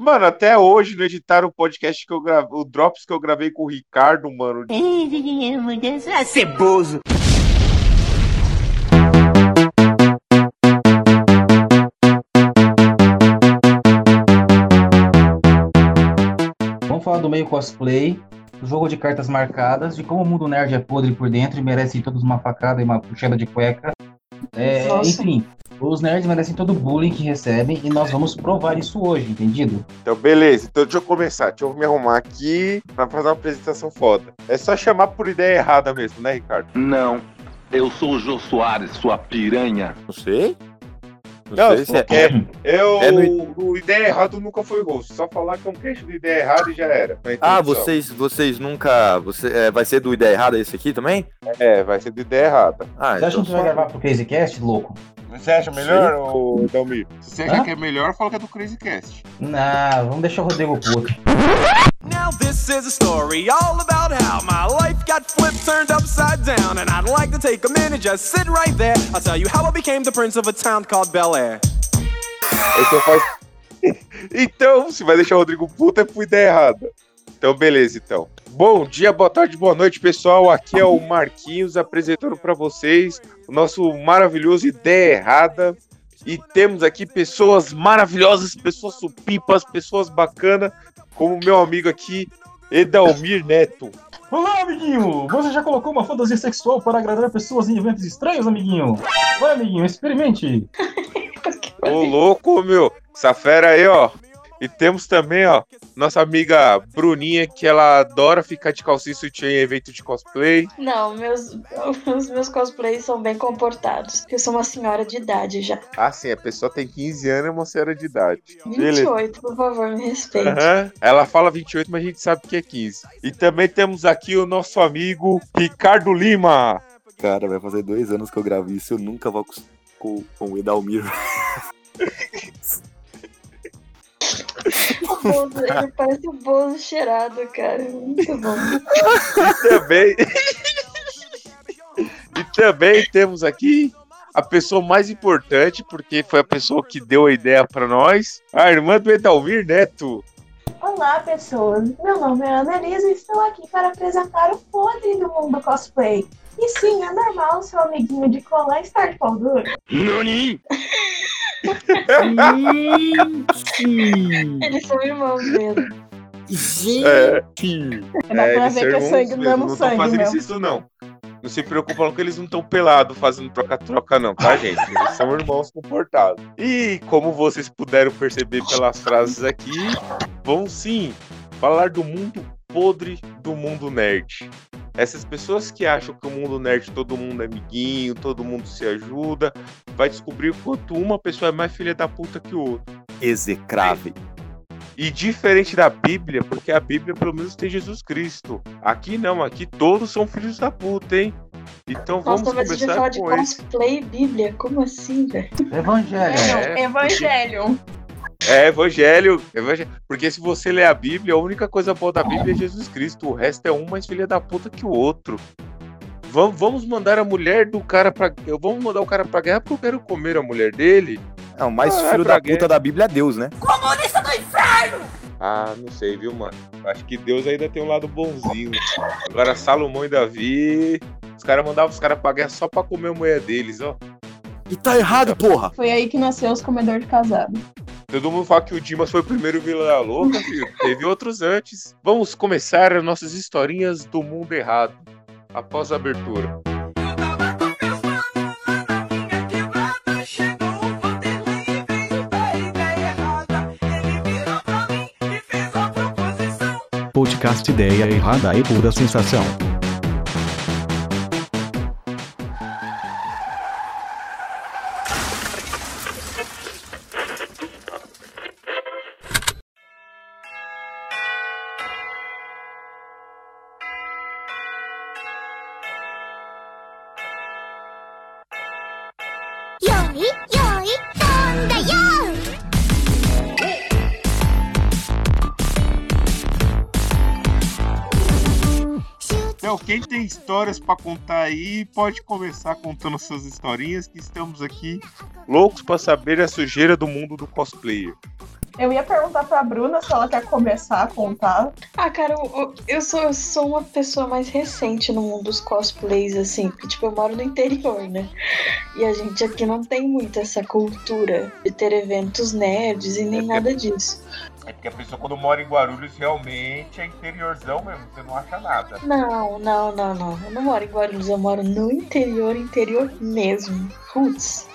Mano, até hoje não editaram o podcast que eu gravei, o Drops que eu gravei com o Ricardo, mano. Ceboso. Vamos falar do meio cosplay, do jogo de cartas marcadas, de como o mundo nerd é podre por dentro e merece todos uma facada e uma puxada de cueca. É, enfim, os nerds merecem todo o bullying que recebem e nós vamos provar isso hoje, entendido? Então, beleza. Então, deixa eu começar. Deixa eu me arrumar aqui pra fazer uma apresentação foda. É só chamar por ideia errada mesmo, né, Ricardo? Não. Eu sou o Jô Soares, sua piranha. Não sei. Não, Não, sei se é. porque eu. é O ideia errado nunca foi rosto. Só falar que é um cast do ideia errada e já era. Ah, vocês, vocês nunca. Você, é, vai ser do Ideia Errada esse aqui também? É, vai ser do ideia errada. Ah, Você acha que a então gente vai gravar pro Crazy Cast, louco? Você acha melhor, ô Dalmir? Se você acha Hã? que é melhor, fala que é do Crazy Cast. Não, vamos deixar o Rodrigo puto. Now this is a story all about how my life got flipped, turned upside down, and I'd like to take a minute, just sit right there. I'll tell you how I became the prince of a town called Bel Air. Então faz. então, se vai deixar o Rodrigo puto, é por ideia errada. Então, beleza, então. Bom dia, boa tarde, boa noite, pessoal. Aqui é o Marquinhos apresentando pra vocês o nosso maravilhoso Ideia Errada. E temos aqui pessoas maravilhosas, pessoas supipas, pessoas bacanas, como o meu amigo aqui, Edalmir Neto. Olá, amiguinho! Você já colocou uma fantasia sexual para agradar pessoas em eventos estranhos, amiguinho? Vai, amiguinho, experimente! Ô, louco, meu. Essa fera aí, ó. E temos também, ó, nossa amiga Bruninha, que ela adora ficar de calcinha e sutiã em evento de cosplay. Não, meus, os meus cosplays são bem comportados. porque Eu sou uma senhora de idade já. Ah, sim, a pessoa tem 15 anos e é uma senhora de idade. Beleza. 28, por favor, me respeite. Aham. Ela fala 28, mas a gente sabe que é 15. E também temos aqui o nosso amigo Ricardo Lima. Cara, vai fazer dois anos que eu gravo isso. Eu nunca vou com, com o Edalmir. Bozo, ele parece o Bozo cheirado, cara. Muito bom. E também. e também temos aqui a pessoa mais importante, porque foi a pessoa que deu a ideia pra nós, a irmã do Edalmir Neto. Olá, pessoas. Meu nome é Ana Elisa e estou aqui para apresentar o podre do mundo cosplay. E sim, é normal seu amiguinho de colar estar de pau duro. Nani? Eles são irmãos mesmo. É, Dá é, pra eles ver que é irmãos sangue do mesmo, mesmo não sangue fazendo mesmo. isso, não. Não se preocupa não que eles não estão pelados fazendo troca-troca, não, tá, gente? Eles são irmãos comportados. E como vocês puderam perceber pelas frases aqui, vamos sim falar do mundo podre do mundo nerd. Essas pessoas que acham que o mundo nerd todo mundo é amiguinho, todo mundo se ajuda, vai descobrir o quanto uma pessoa é mais filha da puta que o outro. Execrável. E diferente da Bíblia, porque a Bíblia pelo menos tem Jesus Cristo. Aqui não, aqui todos são filhos da puta, hein? Então vamos Nossa, mas a gente vai começar falar de com esse. cosplay e Bíblia? Como assim, velho? Evangelho. É, Evangelho. É, evangelho, evangelho. Porque se você ler a Bíblia, a única coisa boa da Bíblia é Jesus Cristo. O resto é um mais filha da puta que o outro. Vamos, vamos mandar a mulher do cara pra. Eu vamos mandar o cara pra guerra porque eu quero comer a mulher dele. É, o mais Ah, filho pra da guerra. puta da Bíblia é Deus, né? Ah, não sei, viu, mano? Acho que Deus ainda tem um lado bonzinho. Agora, Salomão e Davi. Os caras mandavam os caras pra guerra só pra comer a mulher deles, ó. E tá errado, porra! Foi aí que nasceu os comedores de casado. Todo mundo fala que o Dimas foi o primeiro Vila da Louca, filho. Teve outros antes. Vamos começar as nossas historinhas do mundo errado. Após a abertura. Podcast Ideia Errada e Pura Sensação. Histórias pra contar aí, pode começar contando suas historinhas, que estamos aqui loucos pra saber a sujeira do mundo do cosplayer. Eu ia perguntar pra Bruna se ela quer começar a contar. Ah, cara, eu, eu sou, eu sou uma pessoa mais recente no mundo dos cosplays, assim, porque, tipo, eu moro no interior, né? E a gente aqui não tem muito essa cultura de ter eventos nerds e nem É nada disso. É porque a pessoa quando mora em Guarulhos realmente é interiorzão mesmo, você não acha nada. Não, não, não, não. Eu não moro em Guarulhos, eu moro no interior, interior mesmo. Roots.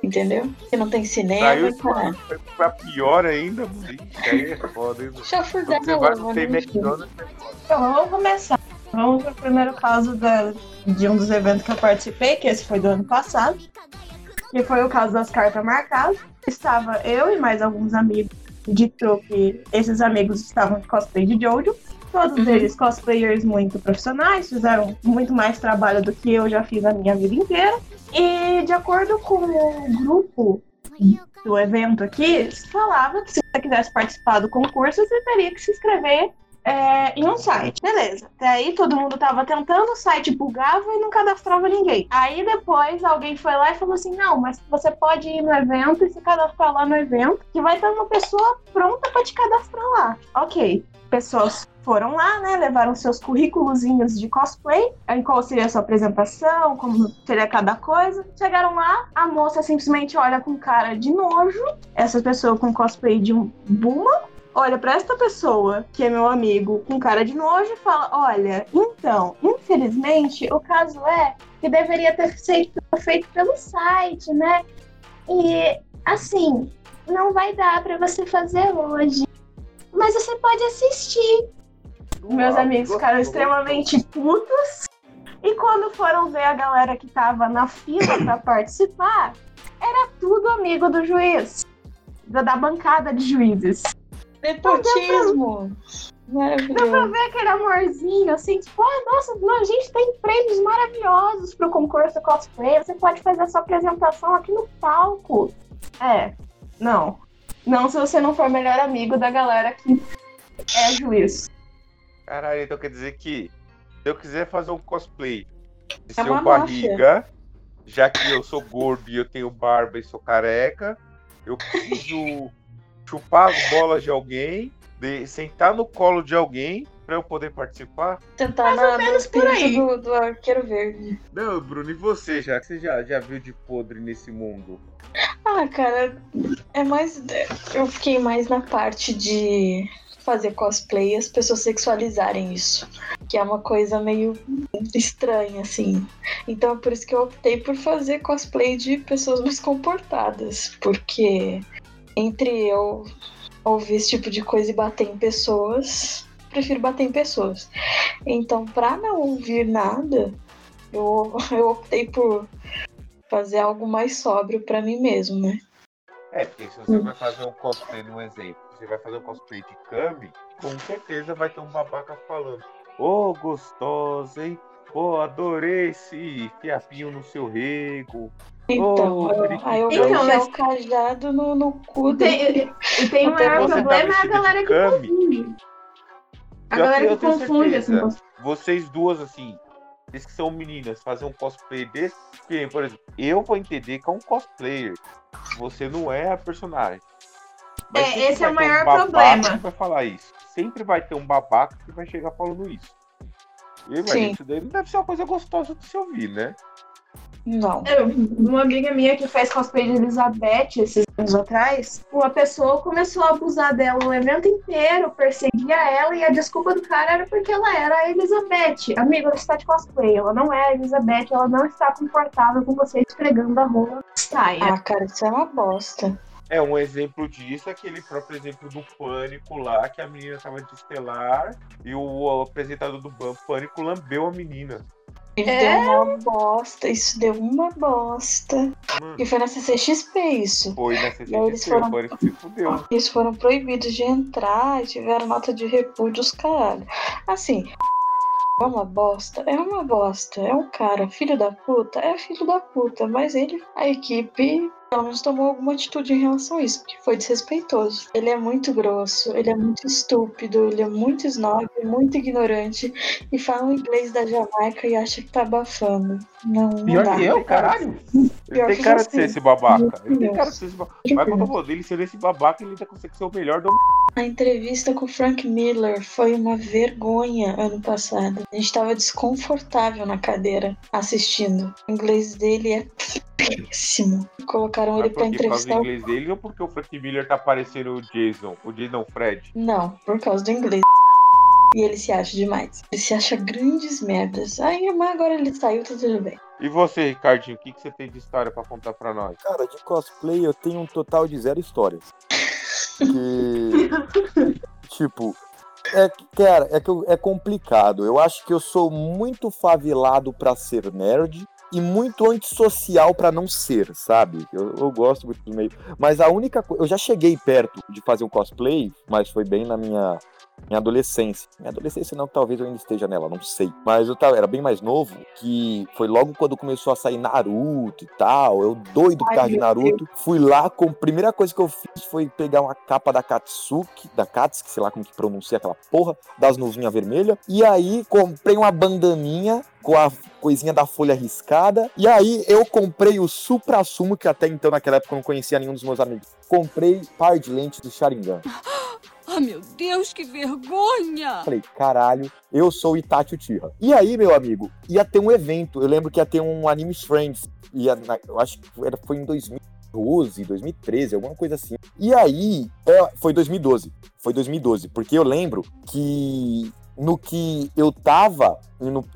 Entendeu? Que não tem cinema Saiu e caralho. foi pra pior ainda. Ixi, aí é foda, hein, mano. Chafurdar Quando você vai tem. McDonald's, é. Então, vamos começar. Vamos pro primeiro caso da- de um dos eventos que eu participei, que esse foi do ano passado. Que foi o caso das cartas marcadas. Estava eu e mais alguns amigos de truque. Esses amigos estavam de cosplay de Jojo. Todos eles cosplayers muito profissionais, fizeram muito mais trabalho do que eu já fiz a minha vida inteira. E de acordo com o grupo do evento aqui, falava que se você quisesse participar do concurso, você teria que se inscrever é, em um site. Beleza. Até aí todo mundo tava tentando, o site bugava e não cadastrava ninguém. Aí depois alguém foi lá e falou assim: não, mas você pode ir no evento e se cadastrar lá no evento, que vai ter uma pessoa pronta pra te cadastrar lá. Ok. Pessoas foram lá, né? Levaram seus currículozinhos de cosplay, em qual seria a sua apresentação, como seria cada coisa. Chegaram lá, a moça simplesmente olha com cara de nojo, essa pessoa com cosplay de um Buma, olha pra esta pessoa, que é meu amigo, com cara de nojo, e fala: Olha, então, infelizmente, o caso é que deveria ter sido feito pelo site, né? E, assim, não vai dar pra você fazer hoje. Mas você pode assistir. Meus amigos ficaram extremamente putos. E quando foram ver a galera que tava na fila pra participar, era tudo amigo do juiz. Da, da bancada de juízes. Nepotismo. Dá pra Maravilhoso. ver aquele amorzinho, assim, tipo, ah, nossa, não, a gente tem prêmios maravilhosos pro concurso cosplay. Você pode fazer a sua apresentação aqui no palco. É, não. Não se você não for melhor amigo da galera que é juiz. Caralho, então quer dizer que se eu quiser fazer um cosplay de É seu barriga, já que eu sou gordo e eu tenho barba e sou careca, eu preciso chupar as bolas de alguém, de- sentar no colo de alguém pra eu poder participar? Tentar Mais ou na, no menos por aí. do, do arqueiro verde. Não, Bruno, e você, já que você já, já viu de podre nesse mundo? Ah, cara, é mais. Eu fiquei mais na parte de fazer cosplay e as pessoas sexualizarem isso. Que é uma coisa meio estranha, assim. Então é por isso que eu optei por fazer cosplay de pessoas mais comportadas. Porque entre eu ouvir esse tipo de coisa e bater em pessoas, prefiro bater em pessoas. Então, pra não ouvir nada, eu, eu optei por fazer algo mais sóbrio pra mim mesmo, né? É, porque se você vai fazer um cosplay, um exemplo, você vai fazer um cosplay de Kami, com certeza vai ter um babaca falando: Ô, gostosa, hein? Pô, adorei esse fiapinho no seu rego. Então, eu- aí eu vou Então, mas- o cajado no, no cu E dele. tem, e tem o Até maior você tá problema é a galera que confunde. A galera que confunde, assim. Vocês duas, assim, vocês que são meninas, fazer um cosplay desse, porque, por exemplo, eu vou entender que é um cosplayer. Você não é a personagem. É, sempre esse é o um maior babaca problema. Vai falar isso. Sempre vai ter um babaca que vai chegar falando isso. E, Sim. isso daí não deve ser uma coisa gostosa de se ouvir, né? Não. Eu- uma amiga minha que fez cosplay de Elizabeth esses anos atrás, uma pessoa começou a abusar dela o evento inteiro, perseguia ela e a desculpa do cara era porque ela era a Elizabeth. Amigo, ela está de cosplay, ela não é a Elizabeth, ela não está confortável com você esfregando a rola na saia. Ah, cara, isso é uma bosta. É, um exemplo disso é aquele próprio exemplo do Pânico lá, que a menina tava de estelar e o apresentador do Pânico lambeu a menina. Ele É? deu uma bosta, isso deu uma bosta. Mano, E foi na CCXP isso. foi na aí eles CCXP, foram- o Pânico se fudeu. Eles foram proibidos de entrar e tiveram nota de repúdio os caralho. Assim, é uma bosta, é uma bosta. É um cara, filho da puta, é filho da puta, mas ele, a equipe pelo menos tomou alguma atitude em relação a isso, porque foi desrespeitoso. Ele é muito grosso, ele é muito estúpido, ele é muito snob, muito ignorante e fala o inglês da Jamaica e acha que tá abafando. Não, não Pior dá. que eu, caralho. Ele tem cara de ser esse babaca. Ele tem cara de ser esse babaca. Mas quando eu vou dele ser esse babaca, ele ainda consegue ser o melhor do A entrevista com o Frank Miller foi uma vergonha ano passado. A gente tava desconfortável na cadeira assistindo. O inglês dele é péssimo. Colocaram ele pra quê? Por causa do entrevistar inglês dele ou porque o Frank Miller tá parecendo o Jason? O Jason Fred? Não, por causa do inglês. E ele se acha demais. Ele se acha grandes merdas. Ai, mas agora ele saiu, tá tudo bem. E você, Ricardinho, o que, que você tem de história pra contar pra nós? Cara, de cosplay eu tenho um total de zero histórias. Que. tipo. É, que, cara, é, que eu- é complicado. Eu acho que eu sou muito favelado pra ser nerd e muito antissocial pra não ser, sabe? Eu, eu gosto muito do meio. Mas a única coisa. Eu já cheguei perto de fazer um cosplay, mas foi bem na minha. Minha adolescência. Minha adolescência não, talvez eu ainda esteja nela, não sei. Mas eu tava, era bem mais novo, que foi logo quando começou a sair Naruto e tal. Eu doido por causa de Naruto. Fui lá, com a primeira coisa que eu fiz foi pegar uma capa da Katsuki, da Katsuki, sei lá como que pronuncia aquela porra, das nuvinhas vermelhas. E aí comprei uma bandaninha com a coisinha da folha riscada. E aí eu comprei o supra-sumo, que até então naquela época eu não conhecia nenhum dos meus amigos. Comprei par de lentes do Sharingan. Ah, meu Deus, que vergonha! Falei, caralho, eu sou Itachi Uchiha. E aí, meu amigo, ia ter um evento. Eu lembro que ia ter um Anime Friends. Ia na- eu acho que era, foi em 2012, 2013, alguma coisa assim. E aí, é, foi 2012. Foi 2012. Porque eu lembro que no que eu tava.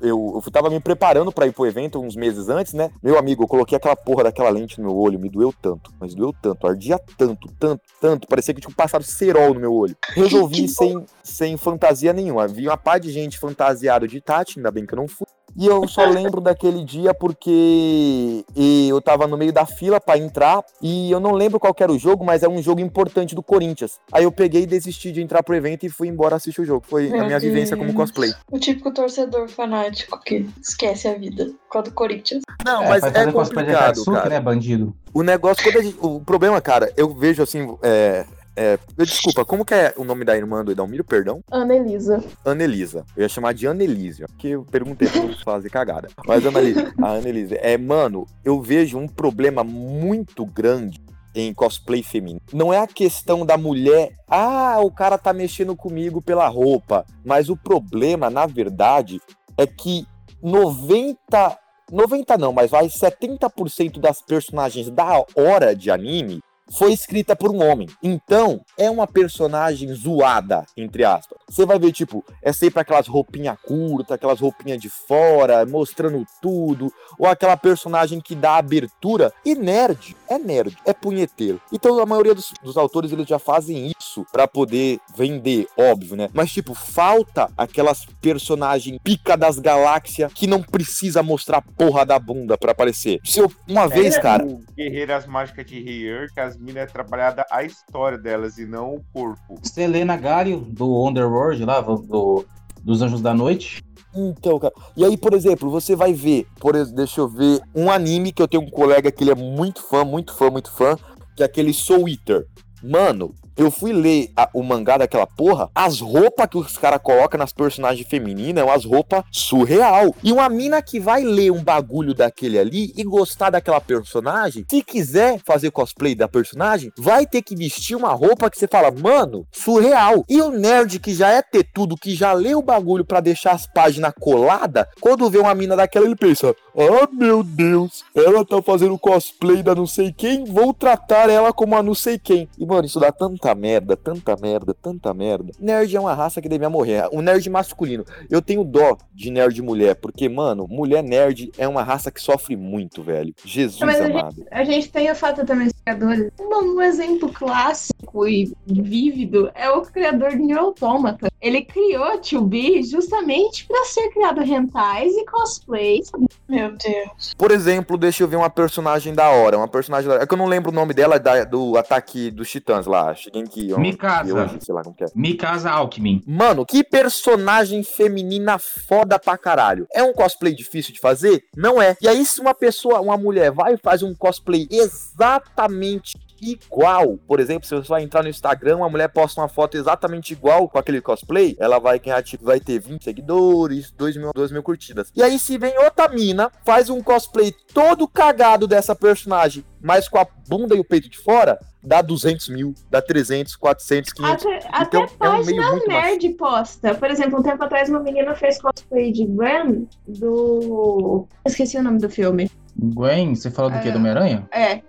eu, eu tava me preparando pra ir pro evento uns meses antes, né? Meu amigo, eu coloquei aquela porra daquela lente no meu olho, me doeu tanto, mas doeu tanto, ardia tanto, tanto, tanto, parecia que tinha passado cerol no meu olho. Resolvi sem, sem fantasia nenhuma. Vi uma par de gente fantasiada de Tati, ainda bem que eu não fui. E eu só lembro daquele dia porque eu tava no meio da fila pra entrar e eu não lembro qual que era o jogo, mas é um jogo importante do Corinthians. Aí eu peguei e desisti de entrar pro evento e fui embora assistir o jogo. Foi a Meu minha vivência como Deus. cosplay. O típico torcedor fanático que esquece a vida por causa do Corinthians. Não, É, mas é fazer cosplay de complicado, Katsuki, cara. né, bandido? O negócio, quando a gente, o problema, cara, eu vejo assim, é, é, desculpa, como que é o nome da irmã do Edalmiro, perdão? Annelisa. Anelisa. Eu ia chamar de Anelise, porque eu perguntei pra fazer cagada. Mas Anelisa, a Anelisa, é, mano, eu vejo um problema muito grande em cosplay feminino. Não é a questão da mulher, ah, o cara tá mexendo comigo pela roupa, mas o problema, na verdade, é que 90 90 não, mas vai 70% das personagens da hora de anime foi escrita por um homem. Então, é uma personagem zoada, entre aspas. Você vai ver, tipo, é sempre aquelas roupinhas curtas, aquelas roupinhas de fora, mostrando tudo, ou aquela personagem que dá abertura. E nerd, é nerd, é punheteiro. Então, a maioria dos, dos autores, eles já fazem isso pra poder vender, óbvio, né? Mas, tipo, falta aquelas personagens pica das galáxias que não precisa mostrar porra da bunda pra aparecer. Se eu, uma vez, cara, Guerreiras Mágicas de as minas é trabalhada a história delas e não o corpo. Selena Galho, do Underworld, lá, do, dos Anjos da Noite. Então, cara. E aí, por exemplo, você vai ver, por exemplo, deixa eu ver, um anime que eu tenho um colega que ele é muito fã, muito fã, muito fã, que é aquele Soul Eater. Mano, eu fui ler a- o mangá daquela porra, as roupas que os caras colocam nas personagens femininas é umas roupas surreal. E uma mina que vai ler um bagulho daquele ali e gostar daquela personagem, se quiser fazer cosplay da personagem, vai ter que vestir uma roupa que você fala, mano, surreal. E o nerd que já é ter tudo, que já lê o bagulho pra deixar as páginas coladas, quando vê uma mina daquela, ele pensa, ah, meu Deus, ela tá fazendo cosplay da não sei quem, vou tratar ela como a não sei quem. E, mano, isso dá tanta merda, tanta merda, tanta merda. Nerd é uma raça que devia morrer. O nerd masculino. Eu tenho dó de nerd mulher, porque, mano, mulher nerd é uma raça que sofre muito, velho. Jesus Mas a amado. A gente tem o fato também dos criadores. Um, exemplo clássico e vívido é o criador de Automata. Ele criou Tio B justamente pra ser criado rentais e cosplays. Meu Deus. Por exemplo, deixa eu ver uma personagem da hora. Uma personagem da hora. É que eu não lembro o nome dela da- do ataque dos titãs lá. Shigeki on- Mikasa. Kyoji, sei lá como que é. Mikasa Alckmin. Mano, que personagem feminina foda pra caralho. É um cosplay difícil de fazer? Não é. E aí, se uma pessoa, uma mulher, vai e faz um cosplay exatamente igual, por exemplo, se você vai entrar no Instagram, uma mulher posta uma foto exatamente igual com aquele cosplay, ela vai ganhar, tipo, vai ter 20 seguidores, 2 mil, 2 mil curtidas. E aí, se vem outra mina, faz um cosplay todo cagado dessa personagem, mas com a bunda e o peito de fora, dá 200 mil, dá 300, 400, 500. Até, Então, até é um meio página muito mais- nerd posta. Por exemplo, um tempo atrás uma menina fez cosplay de Gwen do. Esqueci o nome do filme. Gwen, você falou do quê? Do Homem-Aranha? É.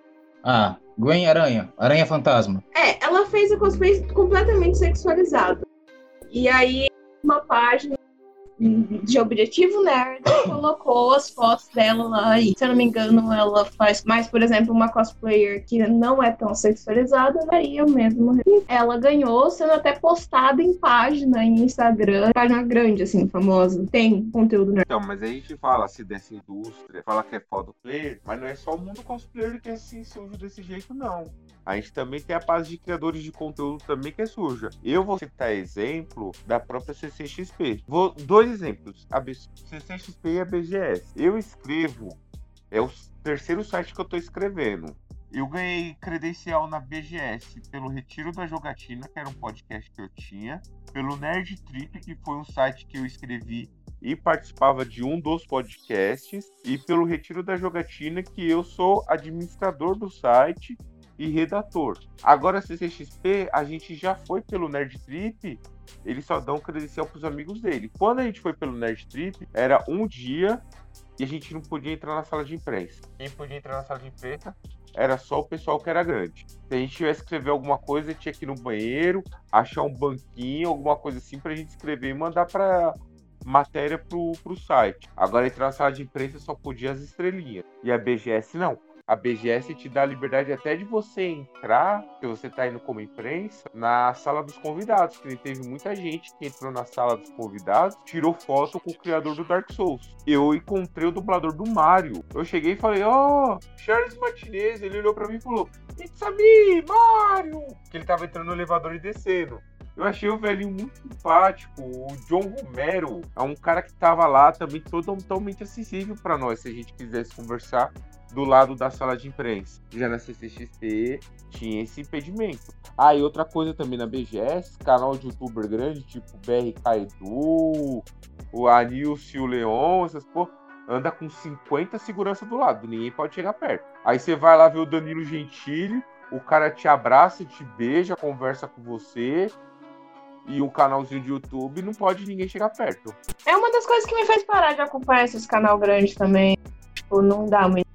Ah, Gwen Aranha. Aranha Fantasma. É, ela fez o cosplay completamente sexualizado. E aí, uma página de objetivo nerd colocou as fotos dela lá. E, se eu não me engano, ela faz mais, por exemplo, uma cosplayer que não é tão sexualizada. Daí eu mesmo. Ela ganhou, sendo até postada em página em Instagram. Página grande, assim, famosa. Tem conteúdo nerd. Então, mas aí a gente fala assim dessa indústria, fala que é foda player, mas não é só o mundo cosplayer que é assim sujo desse jeito, não. A gente também tem a parte de criadores de conteúdo também que é suja. Eu vou citar exemplo da própria CCXP. Vou, dois exemplos, a CCXP e a BGS. Eu escrevo, é o terceiro site que eu tô escrevendo. Eu ganhei credencial na BGS pelo Retiro da Jogatina, que era um podcast que eu tinha, pelo Nerd Trip, que foi um site que eu escrevi e participava de um dos podcasts, e pelo Retiro da Jogatina, que eu sou administrador do site e redator. Agora, a CCXP, a gente já foi pelo Nerd Trip, eles só dão credencial para os amigos dele. Quando a gente foi pelo Nerd Trip, era um dia e a gente não podia entrar na sala de imprensa. Quem podia entrar na sala de imprensa era só o pessoal que era grande. Se a gente tivesse que escrever alguma coisa, tinha que ir no banheiro, achar um banquinho, alguma coisa assim, pra gente escrever e mandar pra matéria pro, pro site. Agora entrar na sala de imprensa só podia as estrelinhas. E a BGS não. A BGS te dá a liberdade até de você entrar, se você tá indo como imprensa, na sala dos convidados. Que teve muita gente que entrou na sala dos convidados, tirou foto com o criador do Dark Souls. Eu encontrei o dublador do Mario. Eu cheguei e falei, ó, oh, Charles Martinez. Ele olhou pra mim e falou, It's a me, Mario! Que ele tava entrando no elevador e descendo. Eu achei o velhinho muito simpático. O John Romero é um cara que tava lá também totalmente acessível para nós, se a gente quisesse conversar do lado da sala de imprensa. Já na CCXP tinha esse impedimento. Ah, e outra coisa também na BGS, canal de youtuber grande, tipo BRK Edu, o Anilcio Leon, essas porra, anda com 50 segurança do lado, ninguém pode chegar perto. Aí você vai lá ver o Danilo Gentili, o cara te abraça, te beija, conversa com você. E um canalzinho de YouTube não pode ninguém chegar perto. É uma das coisas que me fez parar de acompanhar esses canal grandes também. Tipo, não dá muito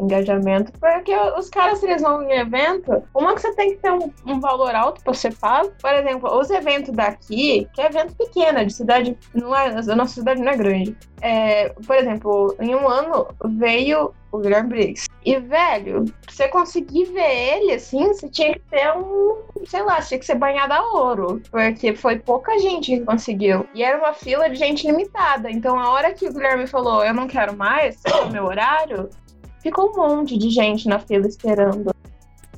engajamento. Porque os caras, se eles vão em evento, uma que você tem que ter um, um valor alto pra ser pago. Por exemplo, os eventos daqui, que é evento pequeno, de cidade. Não é, a nossa cidade não é grande. É, por exemplo, em um ano veio o Guilherme Briggs. E, velho, pra você conseguir ver ele, assim, você tinha que ter um. Sei lá, tinha que ser banhado a ouro. Porque foi pouca gente que conseguiu. E era uma fila de gente limitada. Então, a hora que o Guilherme falou, eu não quero mais, é o meu horário, ficou um monte de gente na fila esperando.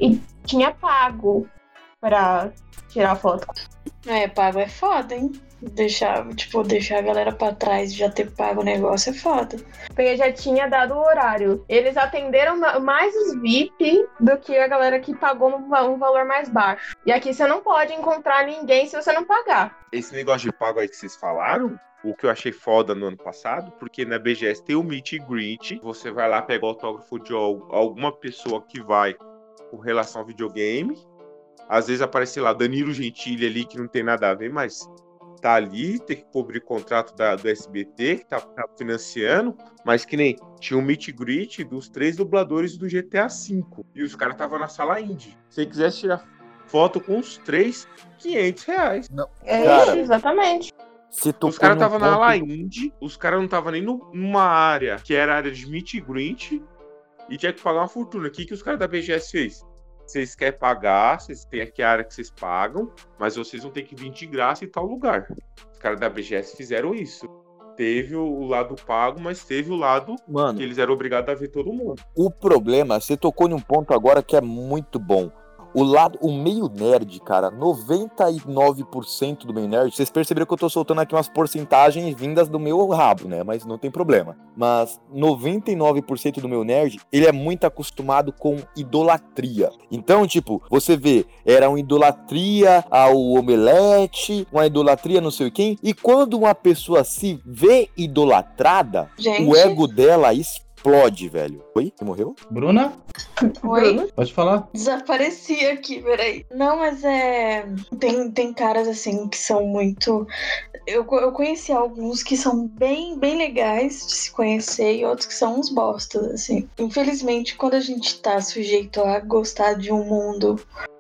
E tinha pago pra tirar foto. É, pago é foda, hein? Deixar, tipo, deixar a galera pra trás e já ter pago o negócio é foda. Porque já tinha dado o horário. Eles atenderam ma- mais os VIP do que a galera que pagou um, um valor mais baixo. E aqui você não pode encontrar ninguém se você não pagar. Esse negócio de pago aí que vocês falaram, o que eu achei foda no ano passado, porque na BGS tem o Meet and Greet, você vai lá pegar o autógrafo de al- alguma pessoa que vai com relação ao videogame. Às vezes aparece lá Danilo Gentili ali, que não tem nada a ver, mas tá ali, tem que cobrir contrato da, do SBT, que tá, tá financiando, mas que nem tinha um meet and greet dos três dubladores do GTA V. E os caras estavam na sala indie. Se você quisesse tirar foto com os três, 500 reais. É Cara, isso, exatamente. Os caras um estavam na ala indie, os caras não estavam nem no- numa área que era a área de meet and greet e tinha que pagar uma fortuna. O que, que os caras da BGS fez? vocês querem pagar, vocês têm aqui a área que vocês pagam, mas vocês vão ter que vir de graça em tal lugar. Os caras da BGS fizeram isso. Teve o, o lado pago, mas teve o lado Mano, que eles eram obrigados a ver todo mundo. o problema, você tocou em um ponto agora que é muito bom. O lado, o meio nerd, cara, 99% do meio nerd, vocês perceberam que eu tô soltando aqui umas porcentagens vindas do meu rabo, né? Mas não tem problema. Mas 99% do meu nerd, ele é muito acostumado com idolatria. Então, tipo, você vê, era uma idolatria ao omelete, uma idolatria não sei quem, e quando uma pessoa se vê idolatrada, Gente, o ego dela explode, velho. Oi? Você morreu? Bruna, oi? pode falar. Desapareci aqui, peraí. Não, mas é. Tem, tem caras assim que são muito. Eu, eu conheci alguns que são bem, bem legais de se conhecer e outros que são uns bostas, assim. Infelizmente, quando a gente tá sujeito a gostar de um mundo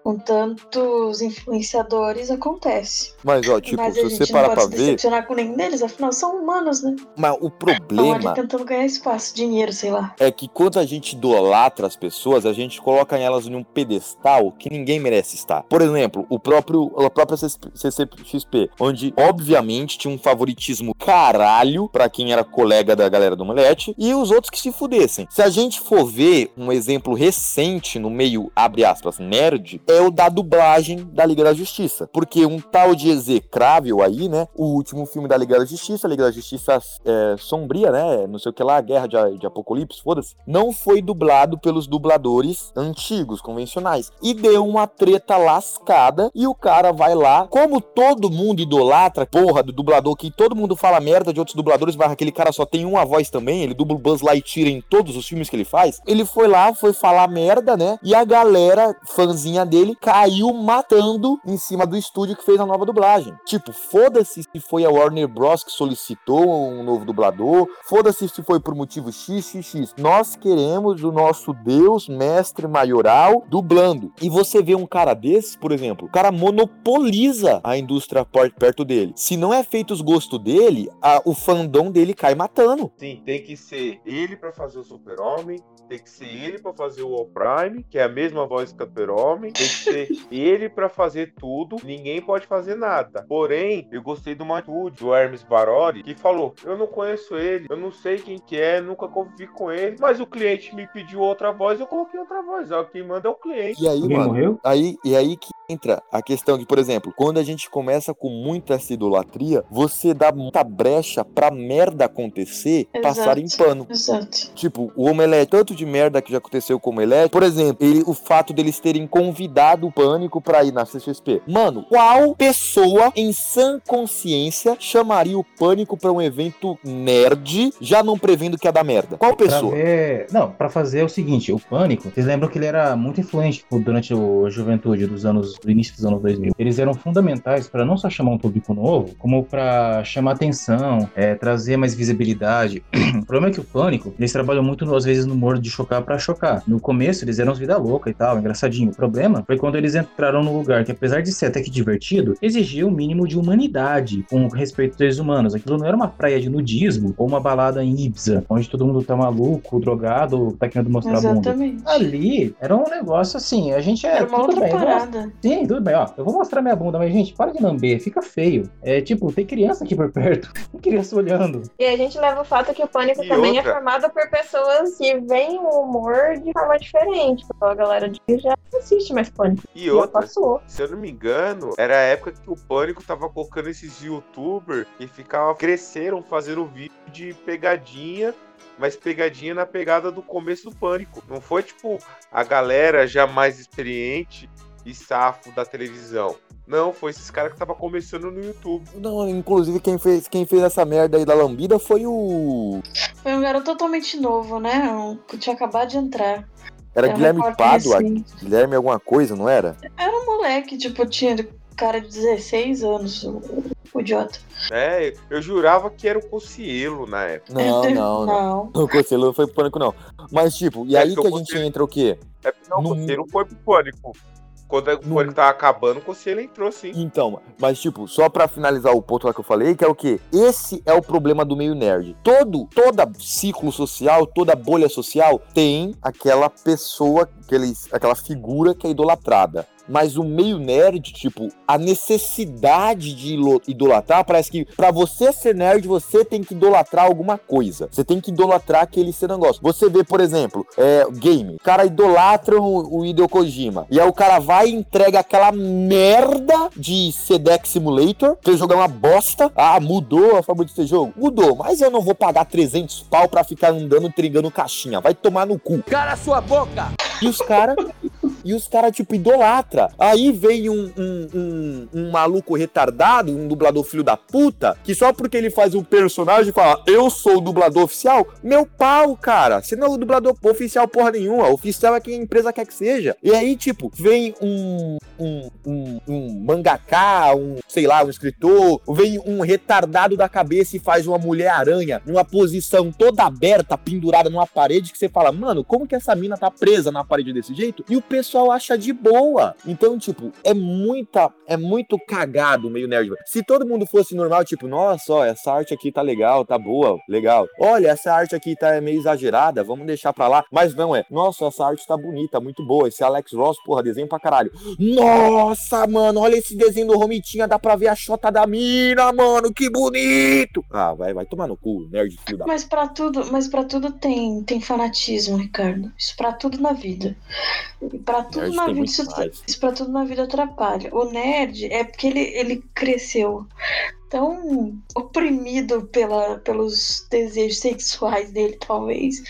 com tantos influenciadores, acontece. Mas, ó, tipo, mas se você parar pra se ver, decepcionar com nenhum deles, afinal são humanos, né? mas o Estão ali problema tentando ganhar espaço, dinheiro, sei lá. é que quando a gente idolatra as pessoas, a gente coloca elas em um pedestal que ninguém merece estar. Por exemplo, o próprio, a própria CCXP, onde obviamente tinha um favoritismo caralho pra quem era colega da galera do Omelete e os outros que se fudessem. Se a gente for ver um exemplo recente no meio, abre aspas, nerd, é o da dublagem da Liga da Justiça. Porque um tal de execrável aí, né? O último filme da Liga da Justiça, a Liga da Justiça é, sombria, né? Não sei o que lá, Guerra de, de Apocalipse, foda-se. Não foi dublado pelos dubladores antigos, convencionais. E deu uma treta lascada. E o cara vai lá, como todo mundo idolatra, porra, do dublador que todo mundo fala merda de outros dubladores, mas aquele cara só tem uma voz também, ele dubla o Buzz Lightyear em todos os filmes que ele faz. Ele foi lá, foi falar merda, né? E a galera, fãzinha dele, caiu matando em cima do estúdio que fez a nova dublagem. Tipo, foda-se se foi a Warner Bros. que solicitou um novo dublador, foda-se se foi por motivo XXX. Nós queremos o nosso Deus, mestre maioral, dublando. E você vê um cara desses, por exemplo, o cara monopoliza a indústria perto dele. Se não é feito os gostos dele, a- o fandom dele cai matando. Sim, tem que ser ele pra fazer o Super-Homem, tem que ser ele pra fazer o All Prime, que é a mesma voz que o Super-Homem, tem ser ele pra fazer tudo, ninguém pode fazer nada. Porém, eu gostei de uma atitude do Hermes Barori, que falou: Eu não conheço ele, eu não sei quem que é, nunca convivi com ele, mas o cliente me pediu outra voz, eu coloquei outra voz. Ó, quem manda é o cliente. E aí, Alguém mano, morreu? Aí, e aí que entra a questão de, por exemplo, quando a gente começa com muita essa idolatria, você dá muita brecha pra merda acontecer, Exato. passar em pano. Exato. Tipo, o Omelete, tanto de merda que já aconteceu com o Omelete, por exemplo, ele, o fato deles terem convidado o Pânico pra ir na CXP. Mano, qual pessoa em sã consciência chamaria o Pânico pra um evento nerd, já não prevendo que é da merda? Qual Pra pessoa? ver... Não, pra fazer o seguinte, o Pânico, vocês lembram que ele era muito influente tipo, durante a juventude dos anos, do início dos anos 2000. Eles eram fundamentais pra não só chamar um público novo, como pra chamar atenção, é, trazer mais visibilidade. o problema é que o Pânico, eles trabalham muito, às vezes, no humor de chocar pra chocar. No começo, eles eram os vida louca e tal, engraçadinho. O problema foi quando eles entraram num lugar que, apesar de ser até que divertido, exigia um mínimo de humanidade com respeito aos seres humanos. Aquilo não era uma praia de nudismo ou uma balada em Ibiza, onde todo mundo tá maluco, drogado, tá querendo mostrar a bunda. Exatamente. Ali era um negócio assim, a gente é Era uma tudo outra bem, parada. Sim, tudo bem, ó. Eu vou mostrar minha bunda, mas, gente, para de lamber, fica feio. É tipo, tem criança aqui por perto. Tem criança olhando. E a gente leva o fato que o pânico E também outra? é formado por pessoas que veem o humor de forma diferente. Tipo, a galera de já assiste mais pânico. E outra, passou. se eu não me engano, era a época que o Pânico tava colocando esses youtubers que ficavam, cresceram fazendo vídeo de pegadinha, mas pegadinha na pegada do começo do Pânico. Não foi tipo a galera já mais experiente e safo da televisão. Não, foi esses caras que tava começando no YouTube. Não, inclusive quem fez, quem fez essa merda aí da lambida foi o. Foi um garoto totalmente novo, né? Um, que tinha acabado de entrar. Era Era Guilherme Pádua, recente. Guilherme alguma coisa, não era? Era um moleque, tipo, tinha cara de 16 anos, o, o idiota. É, eu jurava que era o Cocielo na época. Não, não, não. Não. O não foi pro pânico, não. Mas, tipo, e É aí que que a gente entra o quê? É, não, o No- Cocielo foi pro Pânico. Quando o Pânico tava acabando, o conselho entrou sim. Então, mas tipo, só pra finalizar o ponto lá que eu falei, que é o quê? Esse é o problema do meio nerd. Todo, toda ciclo social, toda bolha social tem aquela pessoa, aquele, aquela figura que é idolatrada. Mas o meio nerd, tipo, a necessidade de idolatrar, parece que pra você ser nerd, você tem que idolatrar alguma coisa. Você tem que idolatrar aquele seu negócio. Você vê, por exemplo, é, game. O cara idolatra o, o Hideo Kojima. E aí o cara vai e entrega aquela merda de Sedex Simulator. Que jogar uma bosta. Ah, mudou a forma de ser jogo? Mudou, mas eu não vou pagar 300 pau pra ficar andando trigando caixinha. Vai tomar no cu. Cara sua boca! E os caras. E os caras, tipo, idolatra. Aí vem um, um, um, um maluco retardado, um dublador filho da puta, que só porque ele faz um personagem fala, eu sou o dublador oficial, meu pau, cara. Você não é o dublador oficial porra nenhuma. Oficial é quem a empresa quer que seja. E aí, tipo, vem um, um, um, um mangaká, um, sei lá, um escritor, vem um retardado da cabeça e faz uma mulher-aranha numa posição toda aberta, pendurada numa parede, que você fala, mano, como que essa mina tá presa na parede desse jeito? E o pessoal acha de boa. Então, tipo, é muita, é muito cagado meio nerd. Se todo mundo fosse normal, tipo, nossa, ó, essa arte aqui tá legal, tá boa, legal. Olha, essa arte aqui tá meio exagerada, vamos deixar pra lá. Mas não é, nossa, essa arte tá bonita, muito boa. Esse Alex Ross, porra, desenho pra caralho. Mano, olha esse desenho do Romitinha, dá pra ver a chota da mina, mano, que bonito. Ah, vai, vai tomar no cu, nerd filho da Mas pra tudo, mas para tudo tem tem fanatismo, Ricardo. Isso pra tudo na vida. E pra tudo Nerd na vida isso, mais. isso pra tudo na vida atrapalha. O nerd é porque ele ele cresceu tão oprimido pela, pelos desejos sexuais dele, talvez,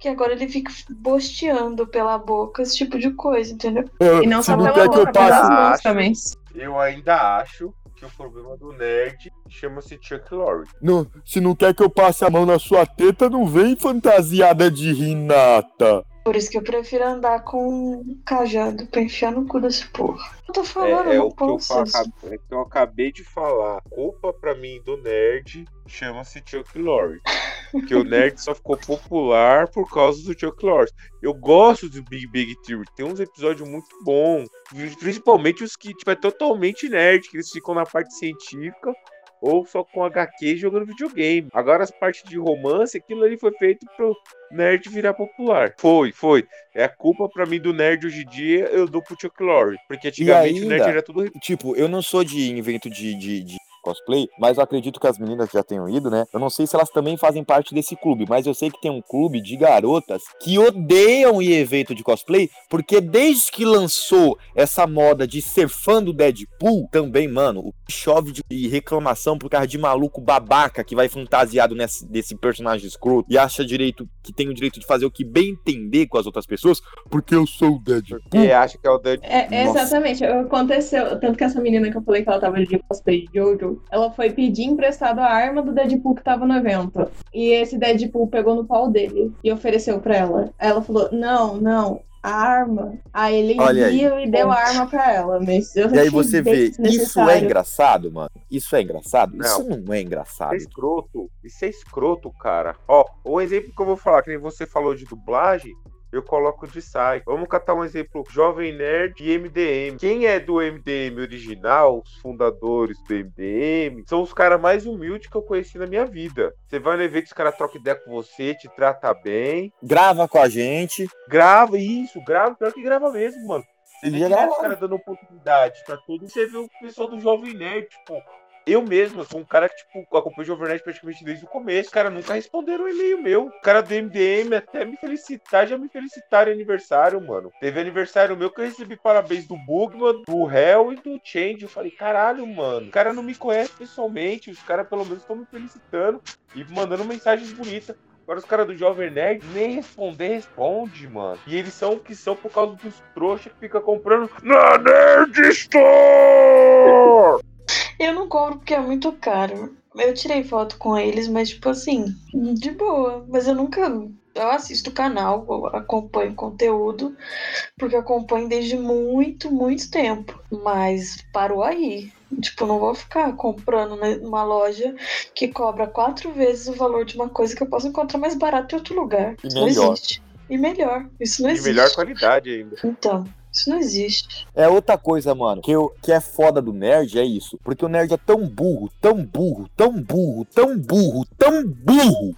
que agora ele fica bosteando pela boca esse tipo de coisa, entendeu? E não só não pela quer que eu boca, pelas mãos Acho. também. Eu ainda acho que o problema do nerd chama-se Chuck Lorre. Não, se não quer que eu passe a mão na sua teta, não vem fantasiada de Renata. Por isso que eu prefiro andar com um cajado pra enfiar no cu desse porra. Eu tô falando, É, é o que eu, acab- é que eu acabei de falar. Culpa pra mim do nerd chama-se Chuck Lorre. Porque o nerd só ficou popular por causa do Chuck Lorre. Eu gosto do Big Big Theory. Tem uns episódios muito bons. Principalmente os que tipo, é totalmente nerd, que eles ficam na parte científica ou só com HQ jogando videogame. Agora as partes de romance, aquilo ali foi feito pro nerd virar popular. Foi, foi. É a culpa pra mim do nerd hoje em dia, eu dou pro Chuck Lorre. Porque antigamente o nerd ainda- era tudo Tipo, eu não sou de invento de, de, de cosplay, mas eu acredito que as meninas já tenham ido, né? Eu não sei se elas também fazem parte desse clube, mas eu sei que tem um clube de garotas que odeiam ir evento de cosplay, porque desde que lançou essa moda de ser fã do Deadpool, também, mano, o que chove de reclamação por causa de maluco babaca que vai fantasiado nesse, desse personagem escroto e acha direito que tem o direito de fazer o que bem entender com as outras pessoas, porque eu sou o Deadpool. Porque acha que é o Deadpool. É, exatamente, aconteceu. Tanto que essa menina que eu falei que ela tava de cosplay de Jojo, ela foi pedir emprestado a arma do Deadpool que tava no evento. E esse Deadpool pegou no pau dele e ofereceu pra ela. Aí ela falou: Não, não. A arma. Aí ele Olha aí. viu e deu a arma pra ela. Mas eu E aí você vê, isso é engraçado, mano? Isso é engraçado? Não. Isso não é Isso é engraçado. escroto. Isso é escroto, cara. Ó, o exemplo que eu vou falar, que nem você falou de dublagem, eu coloco de sai. Vamos catar um exemplo: Jovem Nerd e MDM. Quem é do MDM original, os fundadores do MDM, são os caras mais humildes que eu conheci na minha vida. Você vai no evento, os caras trocam ideia com você, te trata bem. Grava com a gente. Grava isso, grava, pior que grava mesmo, mano. Você vê direto grava. os caras dando oportunidade pra todo. Você vê o pessoal do Jovem Nerd, tipo. Eu mesmo, eu sou um cara que, tipo, acompanho o Nerd praticamente desde o começo. Os caras nunca responderam um e-mail meu. O cara do MDM até me felicitar, já me felicitaram aniversário, mano. Teve aniversário meu que eu recebi parabéns do Bugman, do Hell e do Change. Eu falei, caralho, mano. O cara não me conhece pessoalmente. Os caras pelo menos estão me felicitando e mandando mensagens bonitas. Agora os caras do Jovem Nerd nem responder responde, mano. E eles são o que são por causa dos trouxas que fica comprando na Nerd Store! Eu não compro porque é muito caro. Eu tirei foto com eles, mas tipo assim, de boa. Mas eu nunca. Eu assisto o canal, eu acompanho conteúdo, porque eu acompanho desde muito, muito tempo. Mas parou aí. Tipo, não vou ficar comprando numa loja que cobra quatro vezes o valor de uma coisa que eu posso encontrar mais barato em outro lugar. E não melhor. existe. E melhor. Isso não E existe. melhor qualidade ainda. Então, Isso não existe. É outra coisa, mano, que, eu, que é foda do nerd, é isso. Porque o nerd é tão burro, tão burro, tão burro, tão burro, tão burro,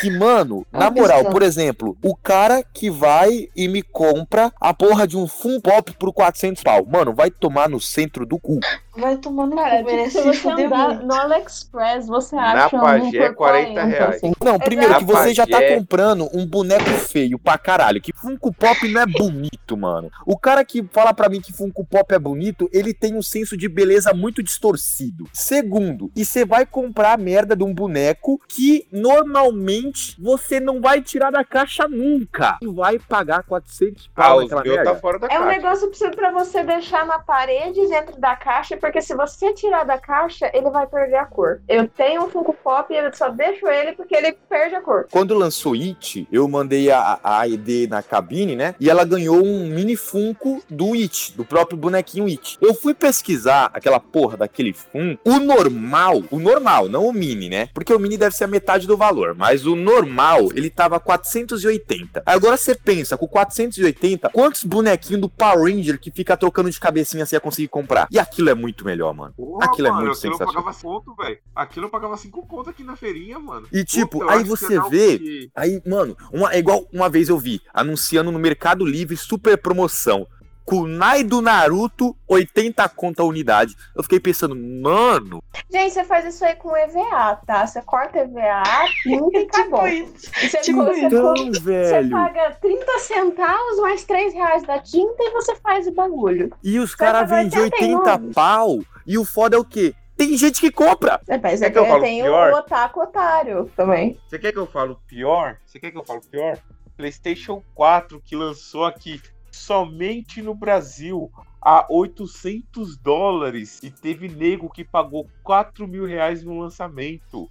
que, mano, na Uma moral, questão. por exemplo, o cara que vai e me compra a porra de um Fun Pop por 400 pau, mano, vai tomar no centro do cu. Vai tomando Cara, cu, merece se você andar muito. no AliExpress, você Na acha Pagé, um por 40 reais. assim. Não, primeiro que Exato. você já tá comprando um boneco feio pra caralho, que Funko Pop não é bonito, mano. O cara que fala pra mim que Funko Pop é bonito, ele tem um senso de beleza muito distorcido. Segundo, e você vai comprar a merda de um boneco que normalmente você não vai tirar da caixa nunca. E vai pagar 400 Ah, pau naquela merda. tá fora da É um caixa. negócio preciso pra você deixar na parede dentro da caixa, porque se você tirar da caixa, ele vai perder a cor. Eu tenho um Funko Pop e eu só deixo ele porque ele perde a cor. Quando lançou It, eu mandei a, a AED na cabine, né? E ela ganhou um mini Funko do It, do próprio bonequinho It. Eu fui pesquisar aquela porra daquele Funko. O normal, o normal, não o mini, né? Porque o mini deve ser a metade do valor. Mas o normal, ele tava 480. Agora você pensa, com 480, quantos bonequinhos do Power Ranger que fica trocando de cabecinha você ia conseguir comprar? E aquilo é muito melhor, mano. Porra, Aquilo é mano, muito aquilo sensacional. pagava 5 conto, velho. Aquilo eu pagava 5 conto aqui na feirinha, mano. E tipo, Puta, aí que você vê quê? Aí, mano, uma, é igual uma vez eu vi, anunciando no Mercado Livre super promoção. Kunai do Naruto, 80 conta a unidade. Eu fiquei pensando, mano, Gente, você faz isso aí com EVA, tá? Você corta EVA, pinta e acabou. Tipo isso. Você, tipo você, então, você velho. paga 30 centavos mais 3 reais da tinta e você faz o bagulho. E os Você caras vendem ter 80 nome. pau. E o foda é o quê? Tem gente que compra. É, mas Quer é que eu falo tem pior? o otaku otário também. Você quer que eu falo pior? Você quer que eu falo pior? PlayStation 4 que lançou aqui somente no Brasil a 800 dólares e teve nego que pagou 4 mil reais no lançamento.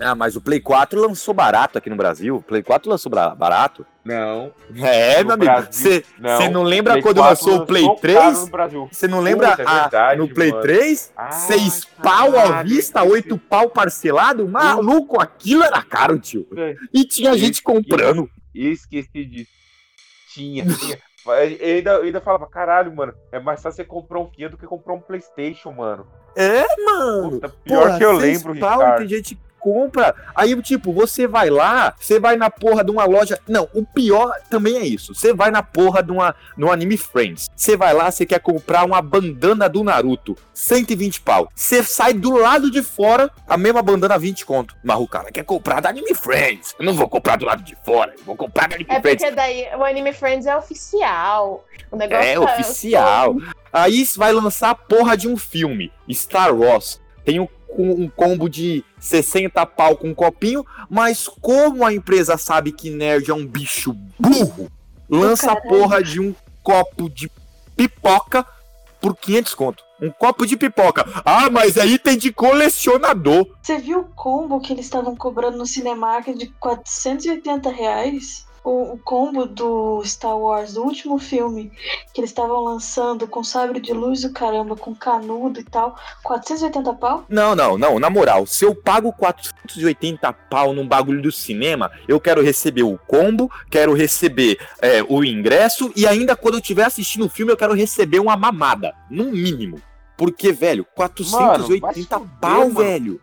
Ah, mas o Play 4 lançou barato aqui no Brasil. O Play 4 lançou barato. Não. É, meu amigo. Você não. não lembra Play quando 4 lançou o Play lançou 3? caro no Brasil. Você não lembra Puta, é a- verdade, no Play mano. 3? Ah, Seis pau à vista, esqueci. oito pau parcelado? Maluco, aquilo era caro, tio. É. E tinha gente comprando. E esqueci disso. Tinha, tinha. Eu ainda, eu ainda falava, caralho, mano, é mais fácil você comprar um Kia do que comprar um Playstation, mano. É, mano. Puta, pior Porra, que eu lembro, pau, Ricardo. Tem gente que compra. Aí, tipo, você vai lá, você vai na porra de uma loja. Não, o pior também é isso. Você vai na porra de uma, no Anime Friends. Você vai lá, você quer comprar uma bandana do Naruto. 120 pau. Você sai do lado de fora, a mesma bandana 20 conto. Mas o cara quer comprar da Anime Friends. Eu não vou comprar do lado de fora, eu vou comprar da Anime É Friends. porque daí o Anime Friends é oficial. O negócio É tá- oficial. Aí vai lançar a porra de um filme, Star Wars. Tem um, um combo de 60 pau com um copinho, mas como a empresa sabe que nerd é um bicho burro, lança a porra de um copo de pipoca por 500 conto. Um copo de pipoca. Ah, mas aí tem de colecionador. Você viu o combo que eles estavam cobrando no Cinemark de 480 reais? O, o combo do Star Wars, do último filme, que eles estavam lançando com sabre de luz o caramba, com canudo e tal. 480 pau? Não, não, não. Na moral, se eu pago 480 pau num bagulho do cinema, eu quero receber o combo, quero receber é, o ingresso e ainda quando eu estiver assistindo o filme, eu quero receber uma mamada, no mínimo. Porque, velho, 480 vai se fuder, pau, mano. velho.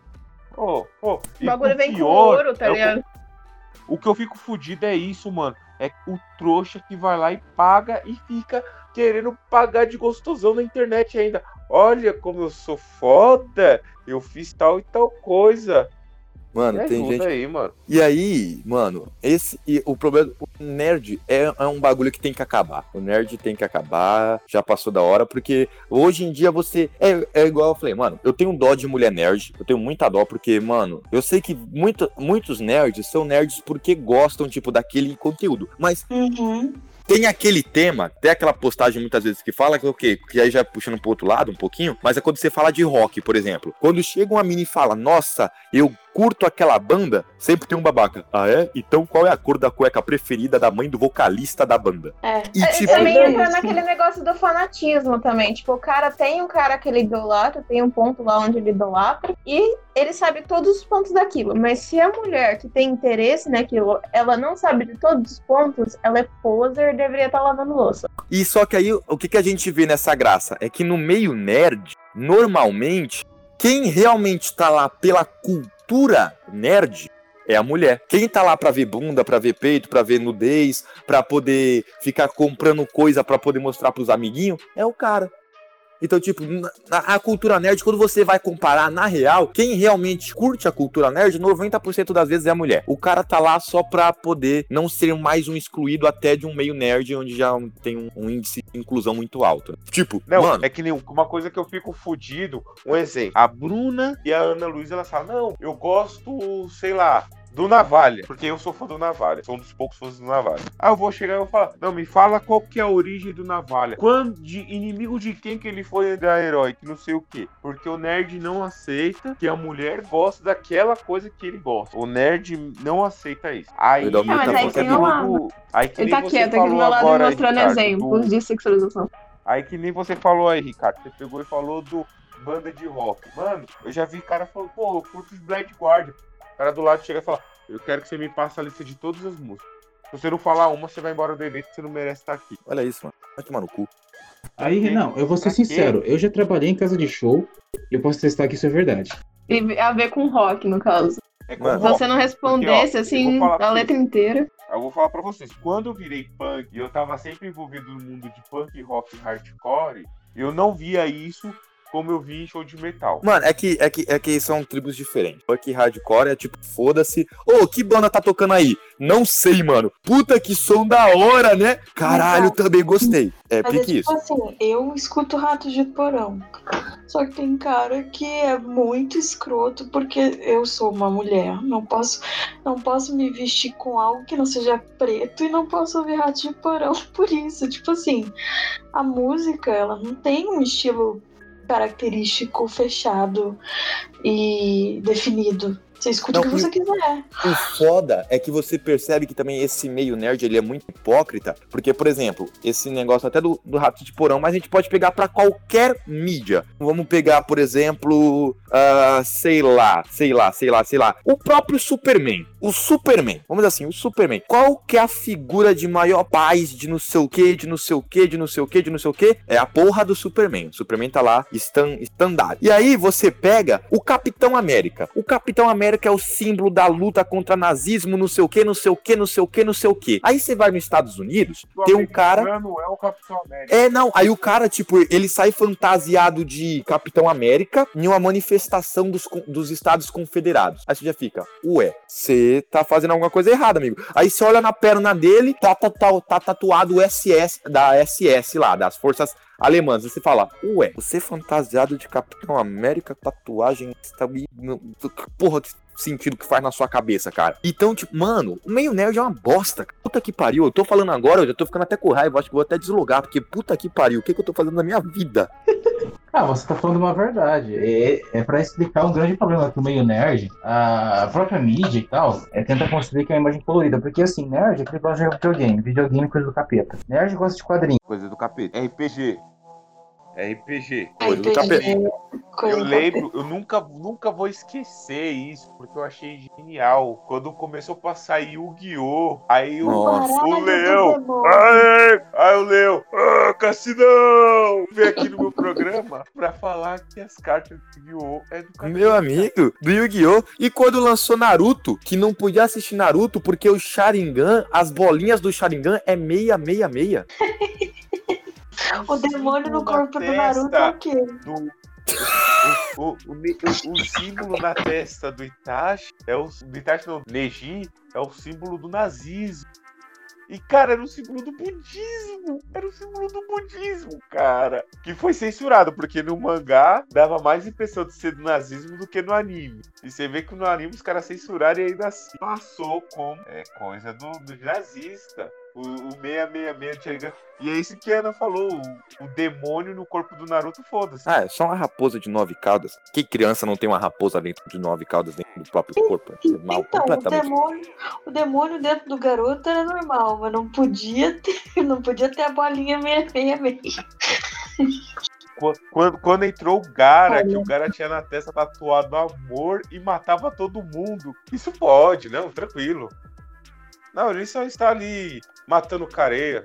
Ô, ô, e O bagulho vem com pior ouro, tá é o- ligado? O que eu fico fudido é isso, mano. É o trouxa que vai lá e paga e fica querendo pagar de gostosão na internet ainda. Olha como eu sou foda. Eu fiz tal e tal coisa. Mano, Me tem gente. aí, mano. E aí, mano, esse e o problema, o nerd é, é um bagulho que tem que acabar. O nerd tem que acabar, já passou da hora, porque hoje em dia você é, é igual eu falei, mano, eu tenho dó de mulher nerd, eu tenho muita dó porque, mano, eu sei que muito, muitos nerds são nerds porque gostam tipo daquele conteúdo, mas Uhum. tem aquele tema, tem aquela postagem muitas vezes que fala que o quê? Que aí já puxando pro outro lado um pouquinho, mas é quando você fala de rock, por exemplo. Quando chega uma mina e fala, nossa, eu curto aquela banda, sempre tem um babaca. Ah, é? Então qual é a cor da cueca preferida da mãe do vocalista da banda? É. E É, tipo, também é entra naquele negócio do fanatismo também. Tipo, o cara tem um cara que ele idolatra, tem um ponto lá onde ele idolatra, e ele sabe todos os pontos daquilo. Mas se a mulher que tem interesse naquilo, ela não sabe de todos os pontos, ela é poser e deveria estar lavando louça. E só que aí, o que, que a gente vê nessa graça? É que no meio nerd, normalmente, quem realmente tá lá pela cultura nerd é a mulher. Quem tá lá pra ver bunda, pra ver peito, pra ver nudez, pra poder ficar comprando coisa pra poder mostrar pros amiguinhos, é o cara. Então, tipo, na, a cultura nerd, quando você vai comparar na real, quem realmente curte a cultura nerd, 90% das vezes é a mulher. O cara tá lá só pra poder não ser mais um excluído até de um meio nerd, onde já tem um, um índice de inclusão muito alto. Tipo, Não, mano, é que nem uma coisa que eu fico fudido. Um exemplo. A Bruna e a Ana Luísa, elas falam, não, eu gosto, sei lá, do Navalha. Porque eu sou fã do Navalha. Sou um dos poucos fãs do Navalha. Aí eu vou chegar e vou falar, não, me fala qual que é a origem do Navalha. Quando, de inimigo de quem que ele foi da herói, que não sei o quê. Porque o nerd não aceita que a mulher gosta daquela coisa que ele gosta. O nerd não aceita isso. Aí, uma Ah, mas aí você tem um quando- aí que Ele nem tá você quieto aqui falou do meu lado agora, mostrando Ricardo, exemplos do- de sexualização. Aí que nem você falou aí, Ricardo. Você pegou e falou do banda de rock. Mano, eu já vi cara falando, pô, eu curto os Black Guardian. O cara do lado chega e fala, eu quero que você me passe a lista de todas as músicas. Se você não falar uma, você vai embora do evento, você não merece estar aqui. olha isso, mano. Vai tomar no cu. Aí, não, eu vou ser sincero, eu já trabalhei em casa de show e eu posso testar que isso é verdade. E a ver com rock, no caso. É Mano. Se você não respondesse, Porque, ó, assim, a letra inteira. Eu vou falar pra vocês, quando eu virei punk e eu tava sempre envolvido no mundo de punk, rock e hardcore, eu não via isso como eu vi em show de metal. Mano, é que, é que, é que são tribos diferentes. Punk hardcore é tipo, foda-se. Ô, que banda tá tocando aí? Não sei, mano. Puta que som da hora, né? Caralho, Exato. também gostei. É, Mas é tipo isso. assim, eu escuto Ratos de Porão. Só que tem cara que é muito escroto porque eu sou uma mulher. Não posso, não posso me vestir com algo que não seja preto e não posso ouvir Ratos de Porão por isso. Tipo assim, a música, ela não tem um estilo característico, fechado e definido. Você escuta Não, o que você quiser. O foda é que você percebe que também esse meio nerd ele é muito hipócrita, porque, por exemplo, esse negócio até do, do rato de porão, mas a gente pode pegar pra qualquer mídia. Vamos pegar, por exemplo, ah, sei lá, sei lá, sei lá, sei lá, o próprio Superman. O Superman, vamos dizer assim, o Superman. Qual que é a figura de maior paz de não sei o que, de não sei o que, de não sei o que, de não sei o que? É a porra do Superman. O Superman tá lá, stand, standard. E aí você pega o Capitão América. O Capitão América é o símbolo da luta contra nazismo, não sei o que, não sei o que, não sei o que, não sei o que. Aí você vai nos Estados Unidos, O tem um cara. é o Capitão América. É, não. Aí o cara, tipo, ele sai fantasiado de Capitão América em uma manifestação dos, dos Estados Confederados. Aí você já fica, ué, você tá fazendo alguma coisa errada, amigo. Aí você olha na perna dele, tá, tá, tá, tá tatuado o SS, da SS lá, das Forças Alemãs. Você fala, ué, você fantasiado de Capitão América, tatuagem, porra, sentido que faz na sua cabeça, cara. Então, tipo, mano, o meio nerd é uma bosta. cara. Puta que pariu. Eu tô falando agora, eu já tô ficando até com raiva. Acho que vou até deslogar, porque puta que pariu. O que, que eu tô fazendo na minha vida? Ah, você tá falando uma verdade. É, é para explicar um grande problema que o meio nerd, a própria mídia e tal, é tenta construir que é uma imagem colorida. Porque assim, nerd é aquele que gosta de jogar videogame, videogame é coisa do capeta. Nerd gosta de quadrinhos. Coisa do capeta. RPG. RPG. RPG, capeta. coisa Eu lembro, eu nunca, nunca vou esquecer isso, porque eu achei genial. Quando começou a passar Yu-Gi-Oh! Aí o, o Leão. Aê! Aí o Leão. Ah, Cassinão! Vem aqui no meu programa pra falar que as cartas do Yu-Gi-Oh! é do capeta. Meu amigo, do Yu-Gi-Oh! E quando lançou Naruto, que não podia assistir Naruto porque o Sharingan, as bolinhas do Sharingan é 666. O demônio no corpo do Naruto é o quê? do- o, o, o- o símbolo na testa do Itachi é o do Itachi não, Neji é o símbolo do nazismo. E cara, era o símbolo do budismo. Era o símbolo do budismo, cara. Que foi censurado, porque no mangá dava mais impressão de ser do nazismo do que no anime. E você vê que no anime os caras censuraram e ainda assim passou como é, coisa do, do nazista. O, o 666 chega. E é isso que a Ana falou: o, o demônio no corpo do Naruto, foda-se. Ah, é só uma raposa de nove caudas. Que criança não tem uma raposa dentro de nove caudas dentro do próprio corpo? É mal Então, o completamente. demônio, o demônio dentro do garoto era normal, mas não podia ter, não podia ter a bolinha 666. Qu- Quando, quando entrou o Gara, que o Gara tinha na testa tatuado amor e matava todo mundo. Isso pode, não, tranquilo. Não, ele só está ali matando careia.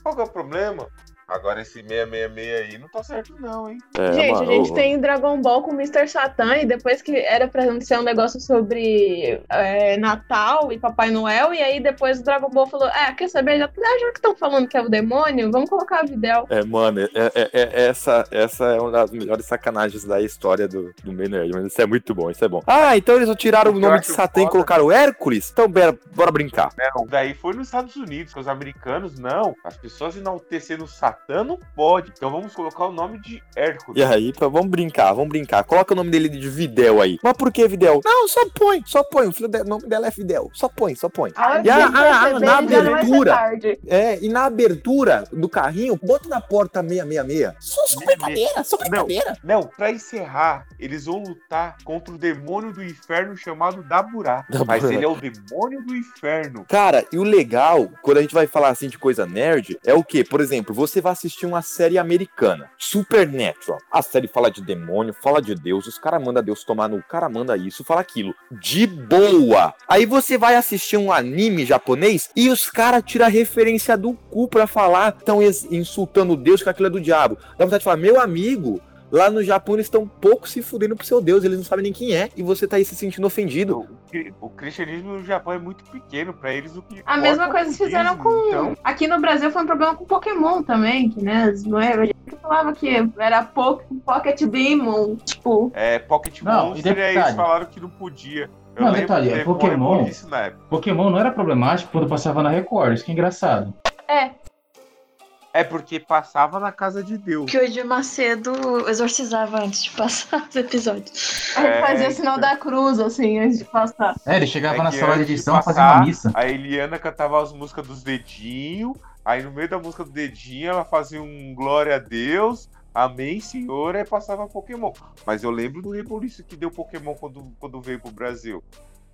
Qual que é o problema? Agora esse 666 aí não tá certo, não, hein? É, gente, mano, a gente ô, tem Dragon Ball com Mr. Satan e depois que era pra ser um negócio sobre é, Natal e Papai Noel, e aí depois o Dragon Ball falou: Ah, quer saber? Já, já que estão falando que é o demônio, vamos colocar a Videl. É, mano, é, é- é- essa, essa é uma das melhores sacanagens da história do, do Meio Nerd, mas isso é muito bom, isso é bom. Ah, então eles tiraram o Eu nome de Satã e colocaram Hércules? Então, bora, bora brincar. Não, daí foi nos Estados Unidos, que os americanos não. As pessoas enaltecendo o Satã não pode. Então vamos colocar o nome de Hércules. E aí, vamos brincar, vamos brincar. Coloca o nome dele de Videl aí. Mas por que Videl? Não, só põe, só põe. O filho de- o nome dela é Fidel. Só põe, só põe. A hora E a- a- a- na não abertura. É, e na abertura do carrinho, bota na porta 666. Só, só brincadeira, só brincadeira. Não, pra encerrar, eles vão lutar contra o demônio do inferno chamado Daburá. Daburá. Mas ele é o demônio do inferno. Cara, e o legal, quando a gente vai falar assim de coisa nerd, é o que? Por exemplo, você vai assistir uma série americana, Supernatural. A série fala de demônio, fala de Deus, os caras mandam Deus tomar no, o cara manda isso, fala aquilo. De boa. Aí você vai assistir um anime japonês e os caras tiram referência do cu pra falar, estão insultando Deus que aquilo é do diabo. Dá vontade de falar, meu amigo. Lá no Japão eles estão pouco se fudendo pro seu Deus, eles não sabem nem quem é, e você tá aí se sentindo ofendido. O, o cristianismo no Japão é muito pequeno pra eles. O que A mesma coisa que fizeram com. Então, Aqui no Brasil foi um problema com Pokémon também, que, né? Não é? A gente falava que era po Pocket Demon, tipo. é, Pocket Não, e Monster, e aí eles falaram que não podia. Eu Não, detalhe, que é Pokémon. Pokémon não era problemático quando passava na Record, isso que é engraçado. É, É porque passava na casa de Deus. Que o Edir Macedo exorcizava antes de passar os episódios. a É, fazia o sinal da cruz, assim, antes de passar. É, ele chegava É na sala de edição fazendo passar, uma missa. A Eliana cantava as músicas dos dedinhos. Aí no meio da música do dedinho ela fazia um glória a Deus, amém, senhor, aí passava Pokémon. Mas eu lembro do rebuliço que deu Pokémon quando, quando veio pro Brasil.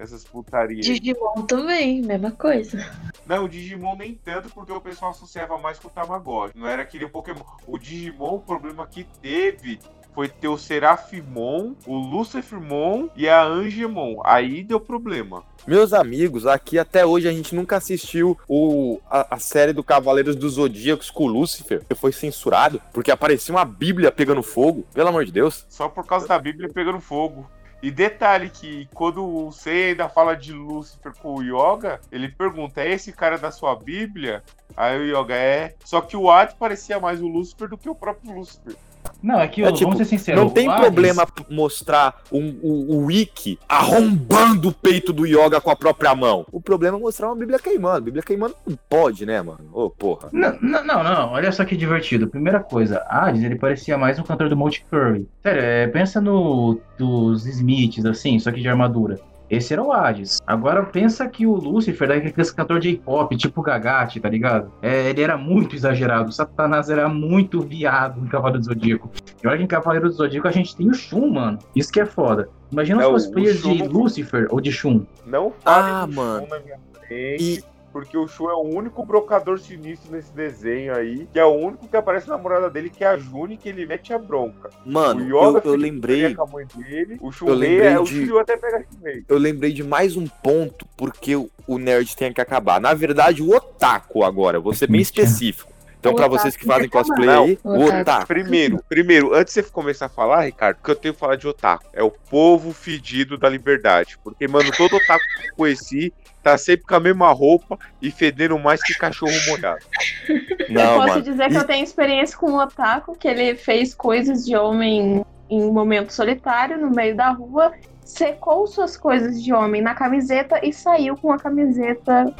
Essas putarias. Digimon também, mesma coisa. Não, o Digimon nem tanto, porque o pessoal associava mais com o Tamagotchi. Não era aquele Pokémon. O Digimon, o problema que teve foi ter o Serafimon, o Lucifermon e a Angemon. Aí deu problema. Meus amigos, aqui até hoje a gente nunca assistiu o, a, a série do Cavaleiros dos Zodíacos com o Lúcifer, que foi censurado, porque aparecia uma Bíblia pegando fogo. Pelo amor de Deus. Só por causa da Bíblia pegando fogo. E detalhe que quando o Sei ainda fala de Lúcifer com o Yoga, ele pergunta: é esse cara da sua Bíblia? Aí o Yoga é. Só que o Hades parecia mais o Lúcifer do que o próprio Lúcifer. Não, é que, É, tipo, vamos ser sinceros. Não tem o Hades- problema mostrar um, o, o Wiki arrombando o peito do Yoga com a própria mão. O problema é mostrar uma Bíblia queimando. Bíblia queimando não pode, né, mano? Ô, porra. Não, não, não, não, olha só que divertido. Primeira coisa, Hades, ele parecia mais um cantor do Monte Curry. Sério, é, pensa no dos Smiths, assim, só que de armadura. Esse era o Hades. Agora pensa que o Lucifer era aquele cantor de J-pop, tipo Gagate, tá ligado? É, ele era muito exagerado. O Satanás era muito viado em Cavaleiro do Zodíaco. E olha que em Cavaleiro do Zodíaco a gente tem o Shun, mano. Isso que é foda. Imagina É, os Shun de Lucifer ou de Shun. Não fale Ah, mano. Shun na minha frente. E Porque o Shu é o único brocador sinistro nesse desenho aí, que é o único que aparece na namorada dele, que é a Juni, que ele mete a bronca. Mano, o eu, Yoga eu lembrei. com a mãe dele, o Eu Shunrei lembrei é o de- até pega Shunrei. Eu lembrei de mais um ponto porque o, o nerd tem que acabar. Na verdade, o otaku agora, vou ser bem específico. Então, otaku vocês que fazem cosplay aí, o otaku. Primeiro, primeiro, antes de você começar a falar, Ricardo, que eu tenho que falar de otaku. É o povo fedido da liberdade. Porque, mano, todo otaku que eu conheci tá sempre com a mesma roupa e fedendo mais que cachorro molhado. eu Não, posso mano. dizer que eu tenho experiência com o Otaku, que ele fez coisas de homem em momento solitário, no meio da rua, secou suas coisas de homem na camiseta e saiu com a camiseta.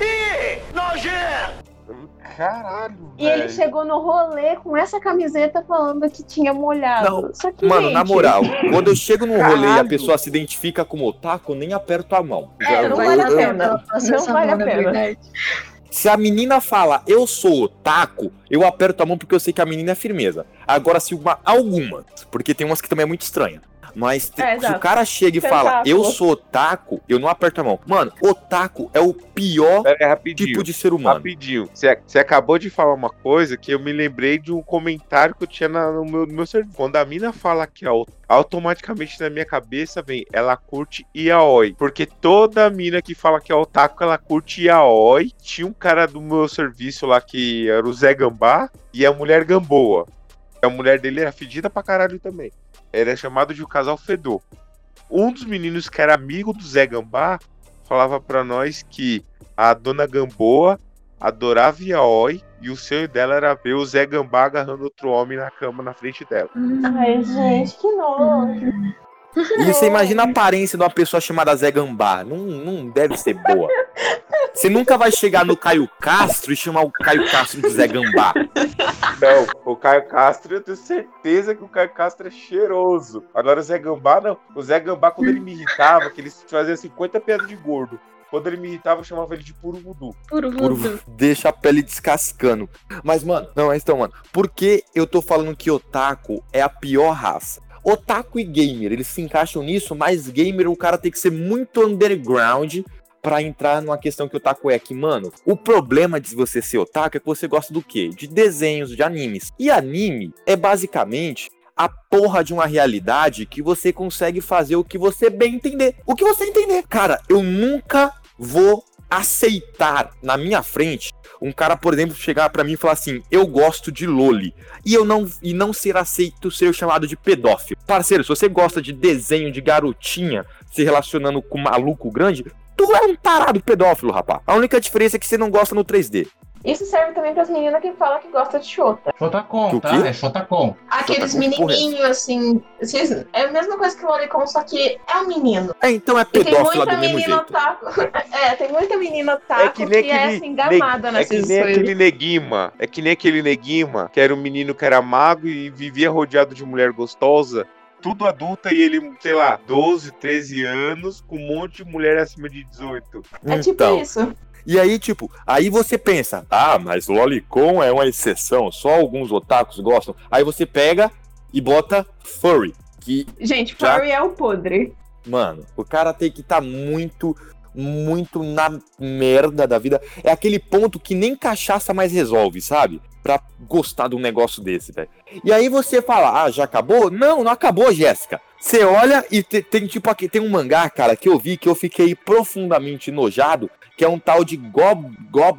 Caralho, E ele chegou no rolê com essa camiseta falando que tinha molhado. Não, Só que, Mano, gente, na moral, quando eu chego num rolê e a Caralho. pessoa se identifica como otaku, eu nem aperto a mão. É, não vale a eu- pena. Não vale a pena. Se a menina fala, eu sou otaku, eu aperto a mão porque eu sei que a menina é firmeza. Agora, se uma, algumas, porque tem umas que também é muito estranha. Mas te- É, se o cara chega e fala, eu sou otaku, eu não aperto a mão. Mano, otaku é o pior aí, rapidinho. tipo de ser humano. Rapidinho. Você, acabou de falar uma coisa que eu me lembrei de um comentário que eu tinha na- no meu, no meu servidor. Quando a mina fala que é o- automaticamente na minha cabeça vem, ela curte yaoi. Porque toda mina que fala que é otaku, ela curte yaoi. Tinha um cara do meu serviço lá que era o Zé Gambá e a mulher Gamboa. A mulher dele era fedida pra caralho também. Era chamado de o casal Fedor. Um dos meninos que era amigo do Zé Gambá falava pra nós que a dona Gamboa adorava Yaoi e o sonho dela era ver o Zé Gambá agarrando outro homem na cama na frente dela. Ai, gente, que nojo. E você imagina a aparência de uma pessoa chamada Zé Gambá. Não, não deve ser boa. Você nunca vai chegar no Caio Castro e chamar o Caio Castro de Zé Gambá. Não, o Caio Castro, eu tenho certeza que o Caio Castro é cheiroso. Agora o Zé Gambá, não. O Zé Gambá, quando ele me irritava, que ele fazia 50 piadas de gordo. Quando ele me irritava, eu chamava ele de puro voodoo. Puro voodoo. deixa a pele descascando. Mas, mano, não, mas então, mano, por que eu tô falando que otaku é a pior raça? Otaku e gamer, eles se encaixam nisso, mas gamer o cara tem que ser muito underground pra entrar numa questão que o otaku é que, mano, o problema de você ser otaku é que você gosta do quê? De desenhos, de animes. E anime é basicamente a porra de uma realidade que você consegue fazer o que você bem entender. O que você entender. Cara, eu nunca vou aceitar na minha frente um cara, por exemplo, chegar pra mim e falar assim: "Eu gosto de loli" e eu não e não ser aceito ser chamado de pedófilo. Parceiro, se você gosta de desenho de garotinha se relacionando com um maluco grande, tu é um tarado pedófilo, rapaz. A única diferença é que você não gosta no 3D. Isso serve também pras meninas que falam que gostam de Xota. Shotacon, O tá? quê? É Shotacon. Aqueles com menininhos, assim. vocês- É a mesma coisa que o Lolicon, só que é um menino. É, então é E muita do mesmo menina jeito. otaku. É, tem muita menina otaku que, é assim, gamada é nessas que nem coisas. aquele Neguima. É que nem aquele Neguima, que era um menino que era mago e vivia rodeado de mulher gostosa. Tudo adulta e ele, sei lá, 12, 13 anos, com um monte de mulher acima de 18. É tipo Então, isso. E aí, tipo, aí você pensa, ah, mas Lolicon é uma exceção, só alguns otakus gostam. Aí você pega e bota furry, que, Gente, Já- furry é o podre. mano, o cara tem que estar muito, muito na merda da vida. É aquele ponto que nem cachaça mais resolve, sabe? Pra gostar de um negócio desse, velho. E aí você fala, ah, já acabou? Não, não acabou, Jéssica. Você olha e te- tem tipo aqui, tem um mangá, cara, que eu vi que eu fiquei profundamente enojado, que é um tal de Gob. Gob.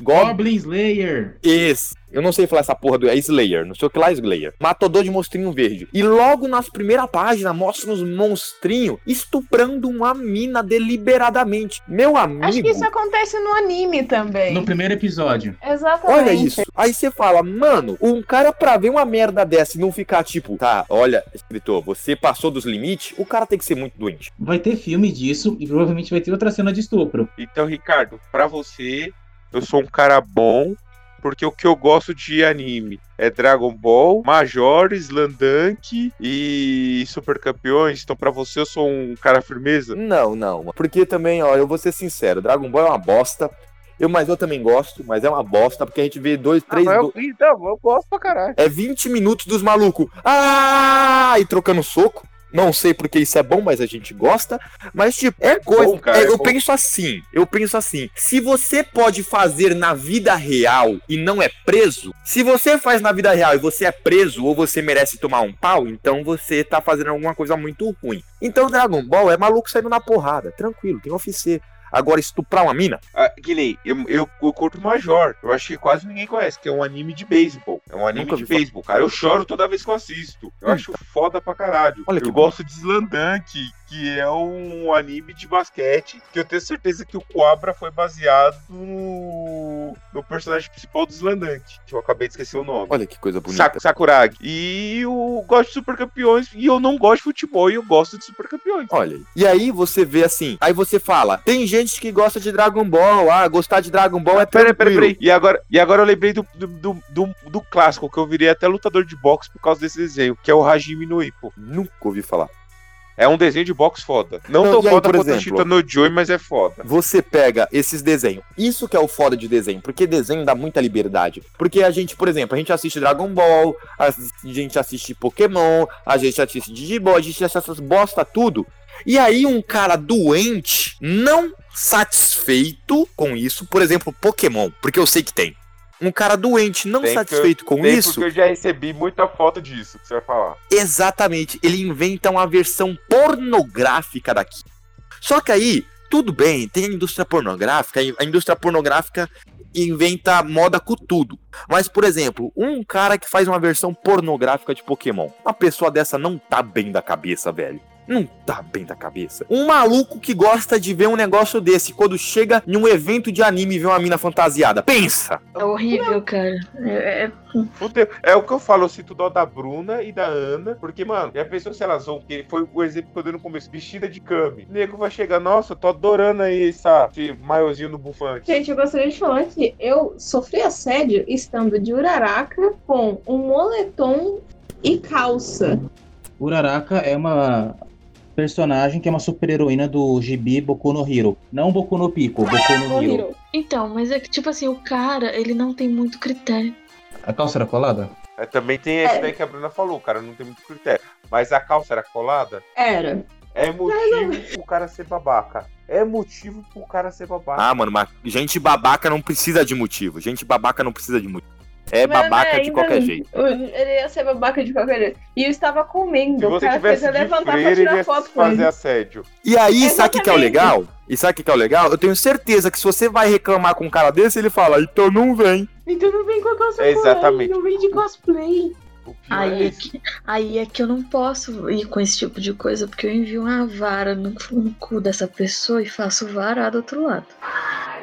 Gob. Goblin Slayer. Esse. Eu não sei falar essa porra do. É Slayer, não sei o que lá é Slayer. Matador de monstrinho verde. E logo nas primeiras páginas mostra uns monstrinhos estuprando uma mina deliberadamente. Meu amigo. Acho que isso acontece no anime também. No primeiro episódio. Exatamente. Olha isso. Aí você fala, mano, um cara pra ver uma merda dessa e não ficar tipo, tá, olha, escritor, você passou dos limites, o cara tem que ser muito doente. Vai ter filme disso e provavelmente vai ter outra cena de estupro. Então, Ricardo, pra você, eu sou um cara bom, porque o que eu gosto de anime é Dragon Ball, Major, Slandunk e Super Campeões. Então, pra você, eu sou um cara firmeza. Não, não. Porque também, ó, eu vou ser sincero, Dragon Ball é uma bosta. Eu, mas eu também gosto, mas é uma bosta, porque a gente vê dois, três. Ah, mas do- eu, então, eu gosto pra caralho. É 20 minutos dos malucos. Ah! E trocando soco. Não sei porque isso é bom, mas a gente gosta. Mas, tipo, é coisa. bom, cara, é, é eu bom. penso assim. Eu penso assim. Se você pode fazer na vida real e não é preso, se você faz na vida real e você é preso ou você merece tomar um pau, então você tá fazendo alguma coisa muito ruim. Então, Dragon Ball é maluco saindo na porrada. Tranquilo, tem officer. Agora, estuprar uma mina? Ah, nem, eu, eu, eu curto Major. Eu acho que quase ninguém conhece, que é um anime de beisebol. É um anime Nunca de beisebol, cara. Eu choro toda vez que eu assisto. Eu Hum. acho foda pra caralho. Olha que eu bom. gosto de Slandunk, que é um anime de basquete, que eu tenho certeza que o Cobra foi baseado no, no personagem principal do Slandunk, que eu acabei de esquecer o nome. Olha que coisa bonita. Sak- Sakuragi. E eu gosto de Super Campeões, e eu não gosto de futebol, e eu gosto de Super Campeões. Olha aí. E aí você vê assim, aí você fala, tem gente que gosta de Dragon Ball, ah, gostar de Dragon Ball é Peraí, peraí, peraí. E agora, e agora eu lembrei do, do, do, do- do clássico, que eu virei até lutador de boxe por causa desse desenho, que é o Hajime no Ippo. Nunca ouvi falar. É um desenho de box foda. Não, Não, tão aí, foda por quanto a exemplo? Chita no Joy, mas é foda. Você pega esses desenhos. Isso que é o foda de desenho, porque desenho dá muita liberdade. Porque a gente, por exemplo, a gente assiste Dragon Ball, a gente assiste Pokémon, a gente assiste Digimon, a gente assiste essas bosta tudo. E aí um cara doente, não satisfeito com isso, por exemplo, Pokémon, porque eu sei que tem. Um cara doente, não que- satisfeito com Tem isso, porque eu já recebi muita foto disso que você vai falar. Exatamente, ele inventa uma versão pornográfica daqui. Só que aí, tudo bem, tem a indústria pornográfica, a indústria pornográfica inventa moda com tudo. Mas, por exemplo, um cara que faz uma versão pornográfica de Pokémon, uma pessoa dessa não tá bem da cabeça, velho. Não tá bem da cabeça. Um maluco que gosta de ver um negócio desse quando chega em um evento de anime e vê uma mina fantasiada. Pensa! É horrível, cara. É, é- Fudeu. É o que eu falo, eu sinto dó da Bruna e da Ana, porque, mano, já pensou se elas vão, que foi o exemplo que eu dei no começo, vestida de Kami. O nego vai chegar, nossa, eu tô adorando aí essa, esse maiozinho no bufante. Gente, eu gostaria de falar que eu sofri assédio estando de Uraraca com um moletom e calça. Uraraka é uma personagem que é uma super-heroína do gibi Boku no Hero. Não Boku no Pico, Boku no Hero. Então, mas é que, tipo assim, o cara, ele não tem muito critério. A calça era colada? É, também tem esse É. daí que a Bruna falou, o cara não tem muito critério. Mas a calça era colada? Era. É motivo pro cara ser babaca. É motivo pro cara ser babaca. Ah, mano, mas gente babaca não precisa de motivo. Gente babaca não precisa de motivo. É Mas, babaca né, de qualquer jeito. Ele ia ser babaca de qualquer jeito. E eu estava Se comendo. O você cara fez tivesse eu de levantar pra ele tirar ia foto fazer ele. assédio. E aí, sabe o que, é o Exatamente. legal? E sabe o que, é o legal? Eu tenho certeza que se você vai reclamar com um cara desse, ele fala, então não vem. Então não vem com a calça É, exatamente. Não vem de cosplay. O é Aí é, esse. que, aí é que eu não posso ir com esse tipo de coisa, porque eu envio uma vara no, no cu dessa pessoa e faço vara do outro lado.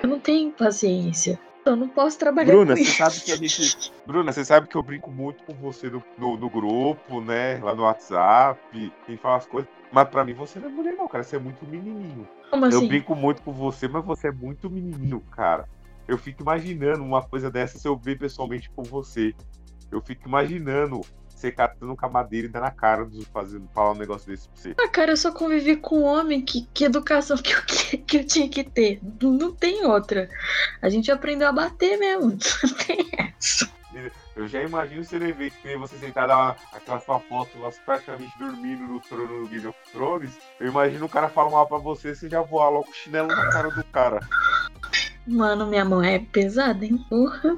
Eu não tenho paciência. Eu não posso trabalhar Bruna, com você sabe que a gente. Bruna, você sabe que eu brinco muito com você no, no, no grupo, né? Lá no WhatsApp, quem fala as coisas. Mas pra mim você não é mulher, não, cara. Você é muito menininho. Como Eu assim? brinco muito com você, mas você é muito menininho, cara. Eu fico imaginando uma coisa dessa se eu ver pessoalmente com você. Eu fico imaginando você catando com a madeira e dando na cara dos fazendo falar um negócio desse pra você. Ah, cara, eu só convivi com um homem. Que, que educação que eu, que, que eu tinha que ter? Não tem outra. A gente aprendeu a bater mesmo. Não tem essa. Eu já imagino você evento que você sentada lá, aquela sua foto lá praticamente dormindo no trono do Game of Thrones. Eu imagino o cara falar mal pra você, você já voar logo o chinelo na cara do cara. Mano, minha mão é pesada, hein? Porra.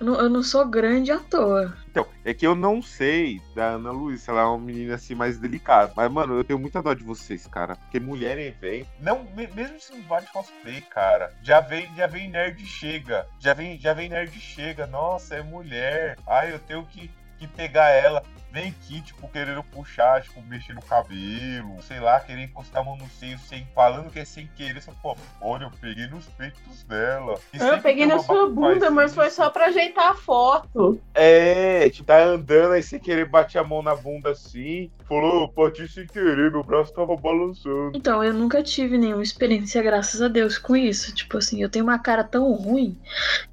Eu não, eu não sou grande à toa. Então, é que eu não sei da Ana Luísa, ela é uma menina assim mais delicada. Mas, mano, eu tenho muita dó de vocês, cara. Porque mulher em evento. Não, me- mesmo se não de cosplay, cara. Já vem, já vem nerd chega. Já vem, já vem nerd chega. Nossa, é mulher. Ai, eu tenho que, que pegar ela. Vem aqui, tipo, querendo puxar, tipo, mexer no cabelo, sei lá, querendo encostar a mão no seio, sem, falando que é sem querer. Só, pô, olha, eu peguei nos peitos dela. E Eu peguei na sua bunda, mas foi só pra ajeitar a foto. É, tipo, tá andando aí sem querer bate a mão na bunda assim. Falou, bati sem querer, meu braço tava balançando. Então, eu nunca tive nenhuma experiência, graças a Deus, com isso. Tipo assim, eu tenho uma cara tão ruim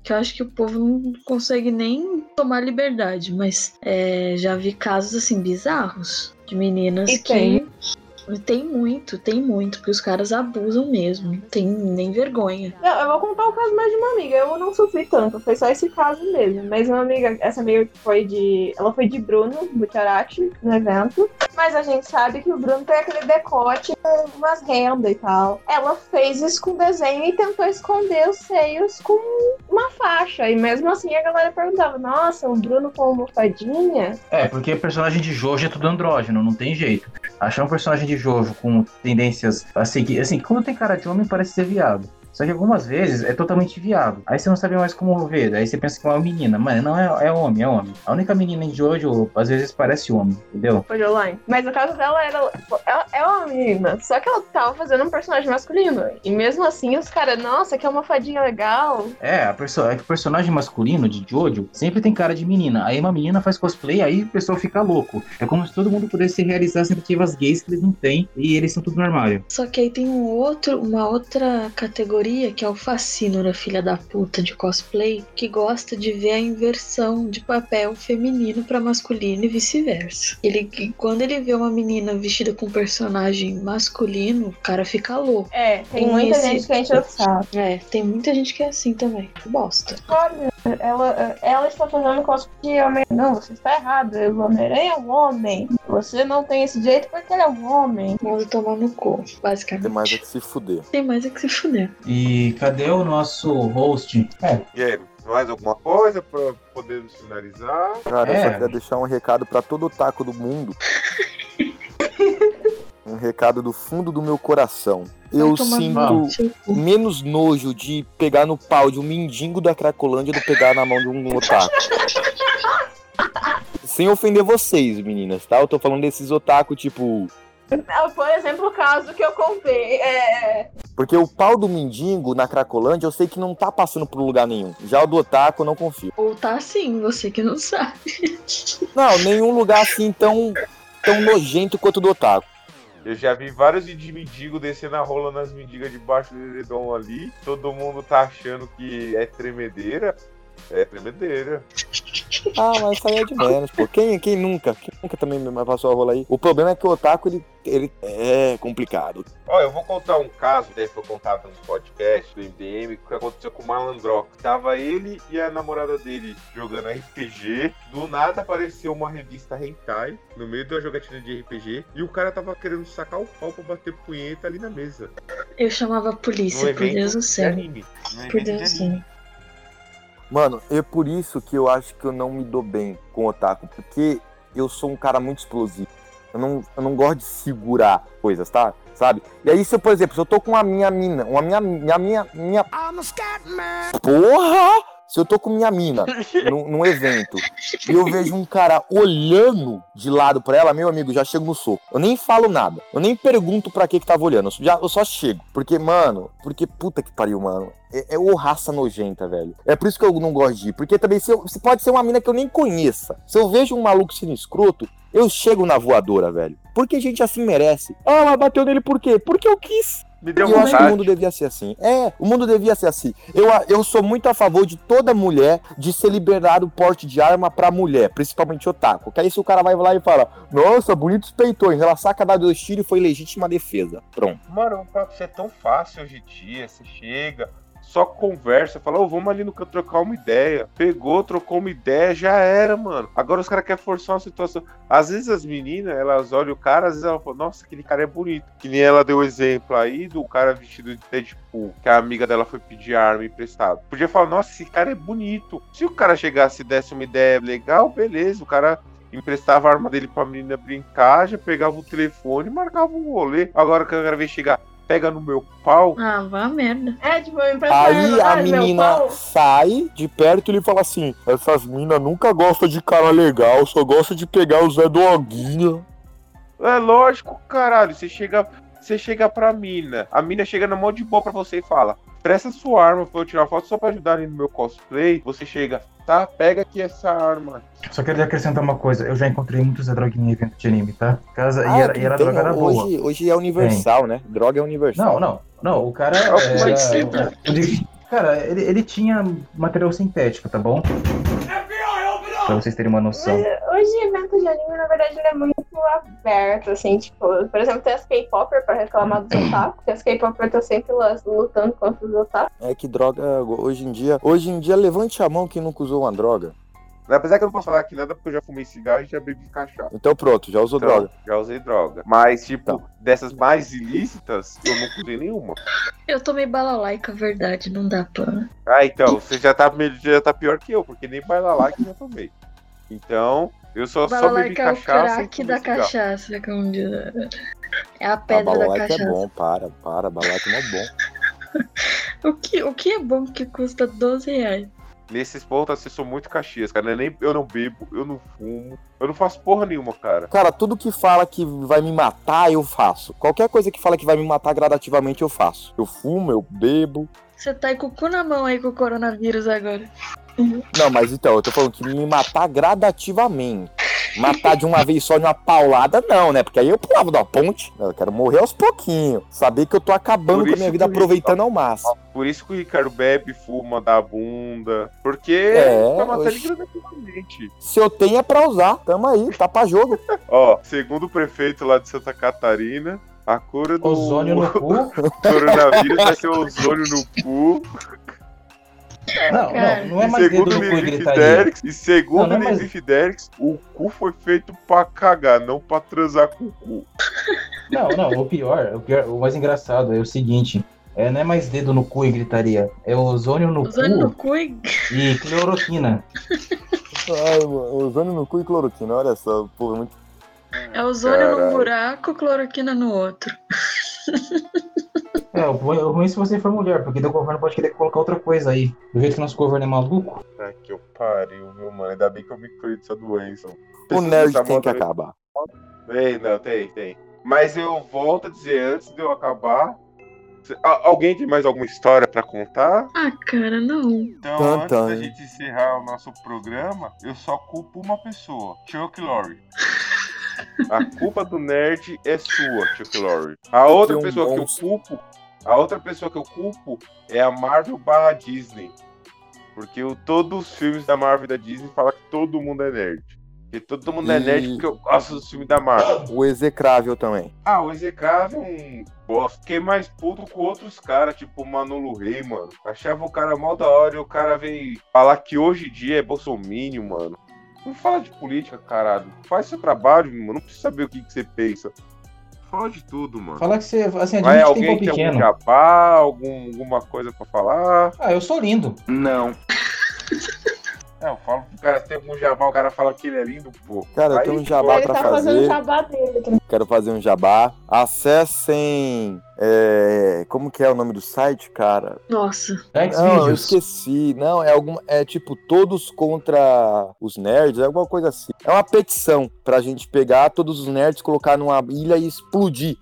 que eu acho que o povo não consegue nem tomar liberdade. Mas é, já vi casos assim bizarros de meninas E que. tem. Tem muito, tem muito, porque os caras abusam mesmo. Não tem nem vergonha. Não, eu vou contar o caso mais de uma amiga. Eu não sofri tanto, foi só esse caso mesmo. Mas uma amiga, essa amiga que foi de. Ela foi de Bruno Butiarati no evento. Mas a gente sabe que o Bruno tem aquele decote com umas rendas e tal. Ela fez isso com desenho e tentou esconder os seios com uma faixa. E mesmo assim a galera perguntava: Nossa, o Bruno com almofadinha? É, porque personagem de Jojo é tudo andrógeno, não tem jeito. Achar um personagem de Jojo com tendências a seguir. Assim, quando tem cara de homem, parece ser viado. Só que algumas vezes é totalmente viado. Aí você não sabe mais como ver. Aí você pensa que é uma menina. Mas não é, é homem, é homem. A única menina de Jojo, às vezes, parece homem, entendeu? Online. Mas o caso dela era. Ela é uma menina. Só que ela tava fazendo um personagem masculino. E mesmo assim, os caras, nossa, que é uma fadinha legal. É, a perso é que o personagem masculino de Jojo sempre tem cara de menina. Aí uma menina faz cosplay, aí o pessoal fica louco. É como se todo mundo pudesse realizar as tentativas gays que eles não têm e eles são tudo no armário. Só que aí tem um outro, uma outra categoria teoria que é o fascínora, filha da puta de cosplay, que gosta de ver a inversão de papel feminino pra masculino e vice-versa. Ele, quando ele vê uma menina vestida com um personagem masculino, o cara fica louco. É, tem Tem muita esse- gente que enche o saco. É, tem muita gente que é assim também. Bosta. Olha, ela, ela está fazendo cosplay de homem. Não, você está errado. O Homem-Aranha é um homem. Você não tem esse jeito porque ele é um homem. Manda tomar no cu, Tem basicamente. mais é que se fuder. Tem mais é que se fuder. E cadê o nosso host? É, E aí, mais alguma coisa pra podermos finalizar? Cara, eu É. só queria deixar um recado pra todo otaku do mundo. um recado do fundo do meu coração. Eu sinto menos nojo de pegar no pau de um mendigo da Cracolândia do que pegar na mão de um otaku. Sem ofender vocês, meninas, tá? Eu tô falando desses otaku, tipo. Ah, Por exemplo, o caso que eu contei. É. Porque o pau do mendigo na Cracolândia eu sei que não tá passando por lugar nenhum. Já o do otaku eu não confio. Ou tá assim, você que não sabe. Não, nenhum lugar assim tão, tão nojento quanto o do otaku. Eu já vi vários de mendigo descendo a rola nas mendigas debaixo do edredom ali. Todo mundo tá achando que é tremedeira. É tremedeira. Ah, mas isso aí é de menos, pô. Quem, quem nunca? Quem nunca também passou a rola aí? O problema é que o otaku, ele, ele é complicado. Ó, eu vou contar um caso, daí foi contado no podcast do MDM, que aconteceu com o Malandrox. Tava ele e a namorada dele jogando RPG. Do nada apareceu uma revista Hentai no meio da jogatina de RPG. E o cara tava querendo sacar o pau pra bater punheta ali na mesa. Eu chamava a polícia, por Deus do céu. Por Deus do céu. Mano, é por isso que eu acho que eu não me dou bem com o otaku, porque eu sou um cara muito explosivo. Eu não, eu não gosto de segurar coisas, tá? Sabe? E aí, se eu, por exemplo, se eu tô com a minha mina, uma minha, minha, minha, minha... Porra! Se eu tô com minha mina num, num evento e eu vejo um cara olhando de lado pra ela, meu amigo, já chego no soco. Eu nem falo nada. Eu nem pergunto pra que que tava olhando. Eu, já, eu só chego. Porque, mano, porque puta que pariu, mano. É, é ô raça nojenta, velho. É por isso que eu não gosto de ir. Porque também se, eu- se pode ser uma mina que eu nem conheça. Se eu vejo um maluco sendo escroto, eu chego na voadora, velho. Porque gente assim merece. Ah, mas bateu nele por quê? Porque eu quis. Me deu eu acho que o vontade. mundo devia ser assim. É, o mundo devia ser assim. Eu, eu sou muito a favor de toda mulher de ser liberado o porte de arma pra mulher, principalmente otaku. Que aí se o cara vai lá e fala, nossa, bonito peitou, ela saca dá dois tiros e foi legítima defesa. Pronto. Mano, o papo é tão fácil hoje em dia. Você chega, só conversa, fala, ô, vamos ali no canto trocar uma ideia. Pegou, trocou uma ideia, já era, mano. Agora os caras querem forçar uma situação. Às vezes as meninas, elas olham o cara, às vezes elas falam, nossa, aquele cara é bonito. Que nem ela deu o exemplo aí do cara vestido de Deadpool, que a amiga dela foi pedir arma emprestado. Podia falar, nossa, esse cara é bonito. Se o cara chegasse e desse uma ideia legal, beleza, o cara emprestava a arma dele pra menina brincar, já pegava o telefone e marcava um rolê. Agora que o cara vem chegar, pega no meu pau. Ah, vá a merda. É, tipo. Aí a menina sai de perto e ele fala assim: essas minas nunca gostam de cara legal, só gosta de pegar o Zé Doguinha. É lógico, caralho. Você chega, você chega pra mina, a mina chega na mão de boa pra você e fala: presta sua arma pra eu tirar foto só pra ajudar ali no meu cosplay. Você chega, tá? Pega aqui essa arma. Só queria acrescentar uma coisa. Eu já encontrei muitos Droguinha em evento de anime, tá? Casa, Ah, e, era, e era tem, droga era boa. hoje, hoje é universal, né? Droga é universal. Não, não. Não, o cara É era... ser, cara. ele- Cara, ele, ele tinha material sintético, tá bom? Pra vocês terem uma noção. Mas hoje evento de anime, na verdade, ele é muito aberto, assim, tipo, por exemplo, tem as K-Popper pra reclamar dos otaku, que as K-Popper estão sempre lá lutando contra os otaku. É que droga, hoje em dia. Hoje em dia, levante a mão quem nunca usou uma droga. Apesar que eu não posso falar aqui nada porque eu já fumei cigarro e já bebi cachaça. Então pronto, já usou Então, droga. Já usei droga. Mas, tipo, Tá. dessas mais ilícitas, eu não usei nenhuma. Eu tomei balalaica, verdade, não dá pra. Ah, então, você já tá, já tá pior que eu, porque nem que eu já tomei. Então, eu só, só bebi Balalaica é o cachaça. crack da cigarro. cachaça, como diz. É a A pedra da balalaika cachaça. é bom, para, para, balalaika é mó bom. O que, o que é bom que custa 12 reais? Nesses pontos, assim, eu sou muito caxias, cara. Nem, eu não bebo, eu não fumo, eu não faço porra nenhuma, cara. Cara, tudo que fala que vai me matar, eu faço. Qualquer coisa que fala que vai me matar gradativamente, eu faço. Eu fumo, eu bebo. Você tá aí com o cu na mão aí com o coronavírus agora. Não, mas então, eu tô falando que me matar gradativamente. Matar de uma vez só de uma paulada, não, né? Porque aí eu pulava da ponte. Eu quero morrer aos pouquinhos. Saber que eu tô acabando com a isso minha vida, aproveitando ao máximo. Por isso que o Ricardo bebe, fuma, dá bunda. Porque É, oxe. ele gradativamente. Se eu tenho é pra usar. Tamo aí, tá pra jogo. Ó, segundo o prefeito lá de Santa Catarina, a cura do Ozônio no cu. coronavírus vai ser ozônio no cu. Não, não, não é mais dedo segundo no o cu e. Fidelix, e segundo Não, não é o mais- o cu foi feito pra cagar, não pra transar com o cu. Não, não, o pior, o pior, o mais engraçado é o seguinte. É, não é mais dedo no cu e gritaria. É ozônio no Usando no cu cu e... e cloroquina. Ai, ozônio no cu e cloroquina, olha só, pô, muito. É ozônio Caralho. num buraco, cloroquina no outro. É, o ruim o ruim é se você for mulher, porque o governo pode querer colocar outra coisa aí. Do jeito que nosso governo é maluco. Tá que eu pariu, meu mano. Ainda bem que eu me curei dessa doença. O nerd tem que acabar. Tem, não, tem, tem. Mas eu volto a dizer, antes de eu acabar. Alguém tem mais alguma história pra contar? Ah, cara, não. Então, Tan, antes tan. da gente encerrar o nosso programa, eu só culpo uma pessoa, Chuck Lorre. A culpa do nerd é sua, Chuck Lorre. A outra um pessoa que eu monstro. culpo, a outra pessoa que eu culpo é a Marvel barra Disney. Porque o, todos os filmes da Marvel e da Disney falam que todo mundo é nerd. Que todo mundo é E- nerd porque eu gosto dos filmes da Marvel. O execrável também. Ah, o Execrave é um bosta. Fiquei mais puto com outros caras, tipo o Manolo Rey, mano. Achava o cara mal da hora e o cara vem falar que hoje em dia é bolsomínio, mano. Não fala de política, caralho. Faz seu trabalho, mano. Não precisa saber o que, que você pensa. Fala de tudo, mano. Falar que você, assim, Vai admite que tem alguém pau tem algum pequeno. jabá, algum, alguma coisa pra falar? Ah, eu sou lindo. Não. É, eu falo que o cara tem algum jabá, o cara fala que ele é lindo, pô. Cara, eu tenho um jabá Ele pra tá fazendo fazer. o jabá dele. Quero fazer um jabá. Acessem. é, Como que é o nome do site, cara? Nossa. Não, eu esqueci. Não, é algum. É tipo todos contra os nerds, é alguma coisa assim. É uma petição pra gente pegar todos os nerds, colocar numa ilha e explodir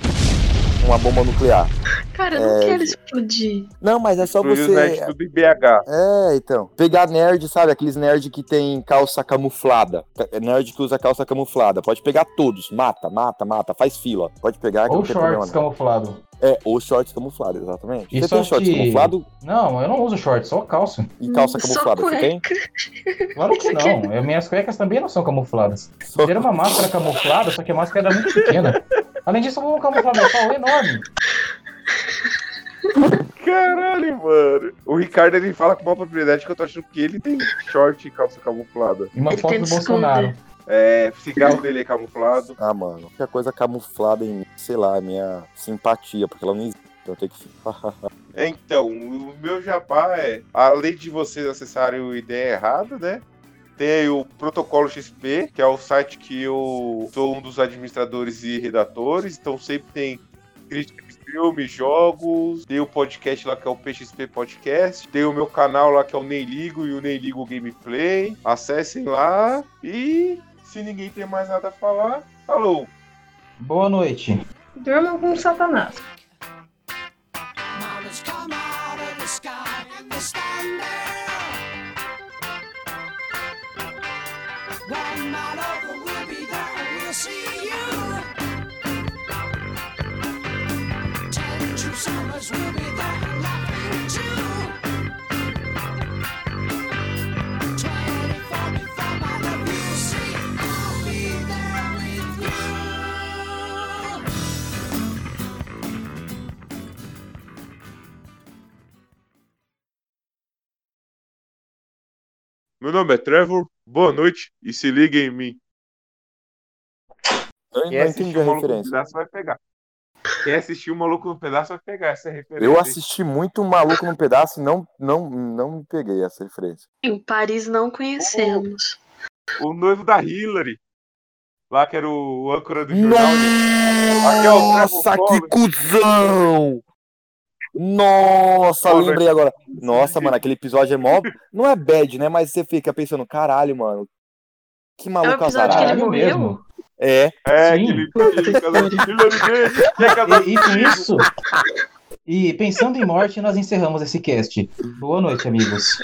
uma bomba nuclear. Cara, eu não É, quero explodir. Não, mas é só você. em BH. É, então. Pegar nerd, sabe? Aqueles nerd que tem calça camuflada. É Nerd que usa calça camuflada. Pode pegar todos. Mata, mata, mata. Faz fila. Pode pegar Ou problema shorts camuflado. É, ou shorts camuflados, exatamente. E você tem shorts que- camuflado Não, eu não uso shorts, só calça. e calça Só camuflada? Você tem? Claro que não. Eu- minhas cuecas também não são camufladas. Só- Era uma máscara camuflada, só que a máscara era muito pequena. Além disso, eu vou camuflar meu pau enorme. Caralho, mano. O Ricardo ele fala com uma propriedade que eu tô achando que ele tem short e calça camuflada. E uma Ele foto do Bolsonaro. esconder. É, cigarro dele é camuflado. Ah, mano. Qualquer coisa camuflada em, sei lá, é minha simpatia, porque ela não existe. Então tenho que. Então, o meu jabá é, além de vocês acessarem o Ideia Errada, né? Tem aí o Protocolo XP, que é o site que eu sou um dos administradores e redatores, então sempre tem crítica de filmes, jogos, tem o podcast lá que é o PXP Podcast, tem o meu canal lá que é o Nem Ligo e o Nem Ligo Gameplay. Acessem lá e se ninguém tem mais nada a falar, falou! Boa noite. Durmam com Satanás. Knowledge come out Meu nome é Trevor, boa noite e se liga em mim. Eu Quem não assistiu o Maluco no referência. Pedaço vai pegar. Quem assistiu o Maluco no Pedaço vai pegar essa referência. Eu assisti muito Maluco no Pedaço e não, não, não me peguei essa referência. Em Paris não conhecemos. O noivo da Hillary. Lá que era o âncora do jornal. Aqui é o Trevor Nossa, que cuzão! Nossa, Pô, lembrei agora. Nossa, mano, aquele episódio é mó. Não é bad, né? Mas você fica pensando, caralho, mano. Que É o maluco episódio que ele. Caralho morreu? mesmo. É, É, Sim. E, e com isso. E pensando em morte, nós encerramos esse cast. Boa noite, amigos.